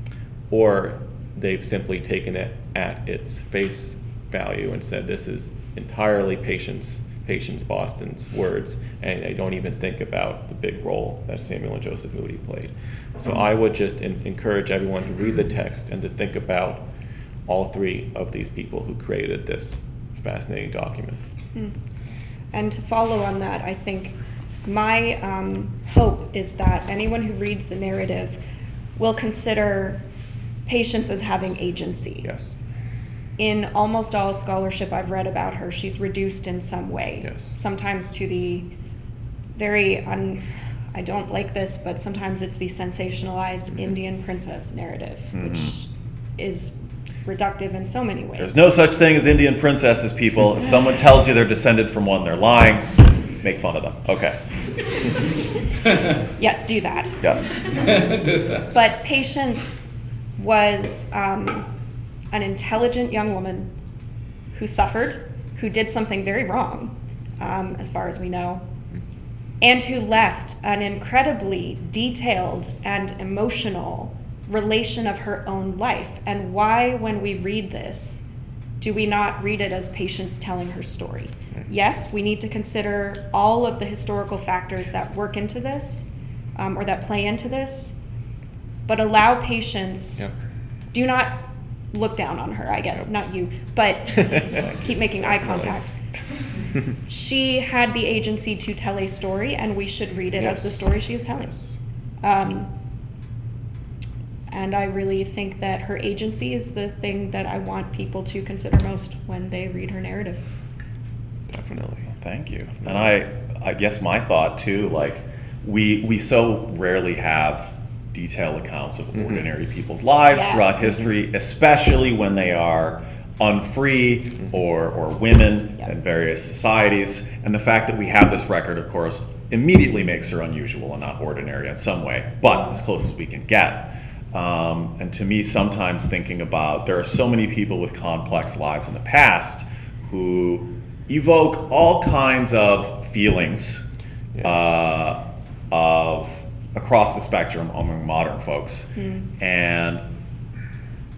C: or they've simply taken it at its face value and said this is entirely Patience, Patience Boston's words, and they don't even think about the big role that Samuel and Joseph Moody played. So I would just en- encourage everyone to read the text and to think about all three of these people who created this fascinating document. Hmm.
B: And to follow on that, I think my um, hope is that anyone who reads the narrative will consider patience as having agency.
C: Yes.
B: In almost all scholarship I've read about her, she's reduced in some way.
C: Yes.
B: Sometimes to the very un. I don't like this, but sometimes it's the sensationalized
C: Mm-hmm.
B: Indian princess narrative, which is reductive in so many ways.
A: There's no such thing as Indian princesses, people. If someone tells you they're descended from one, they're lying. Make fun of them. Okay. <laughs>
B: yes, do that.
A: Yes. <laughs>
B: But Patience was um, an intelligent young woman who suffered, who did something very wrong, um, as far as we know, and who left an incredibly detailed and emotional relation of her own life. And why, when we read this, do we not read it as patients telling her story? Yes, we need to consider all of the historical factors that work into this um, or that play into this, but allow patients,
C: Yep.
B: Do not look down on her, I guess,
C: Yep.
B: not you, but <laughs> keep making eye contact. <laughs> She had the agency to tell a story, and we should read it as the story she is telling.
C: Yes.
B: Um, and I really think that her agency is the thing that I want people to consider most when they read her narrative.
C: Definitely.
A: Thank you. And I, I guess my thought too, like we we so rarely have detailed accounts of
C: Mhm.
A: ordinary people's lives
B: Yes.
A: throughout history, especially when they are unfree or or women
B: Yep.
A: in various societies. And the fact that we have this record, of course, immediately makes her unusual and not ordinary in some way, but as close as we can get. Um, and to me, sometimes thinking about there are so many people with complex lives in the past who evoke all kinds of feelings
C: Yes.
A: uh, of across the spectrum among modern folks, and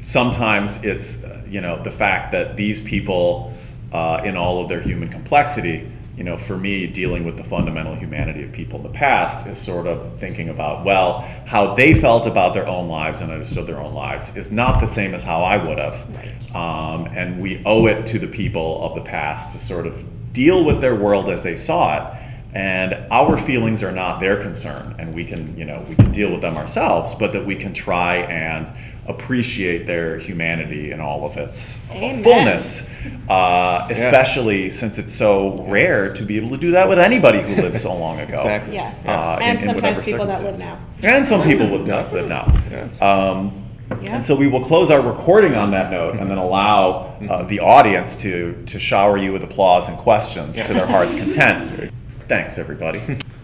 A: sometimes it's uh, you know the fact that these people, uh, in all of their human complexity, you know, for me, dealing with the fundamental humanity of people in the past is sort of thinking about well, how they felt about their own lives and understood their own lives is not the same as how I would have.
B: Right.
A: Um, and we owe it to the people of the past to sort of deal with their world as they saw it. And our feelings are not their concern, and we can, you know, we can deal with them ourselves, but that we can try and appreciate their humanity in all of its
B: Amen.
A: fullness, uh, especially since it's so rare to be able to do that with anybody who lived so long ago.
C: Exactly.
B: Yes,
A: Uh, in-
B: and
A: in
B: sometimes
A: whatever
B: people that live now.
A: And some people would not live now.
C: Yes.
A: Um,
B: Yeah.
A: And so we will close our recording on that note and then allow uh, the audience to, to shower you with applause and questions to their heart's content. Thanks, everybody. <laughs>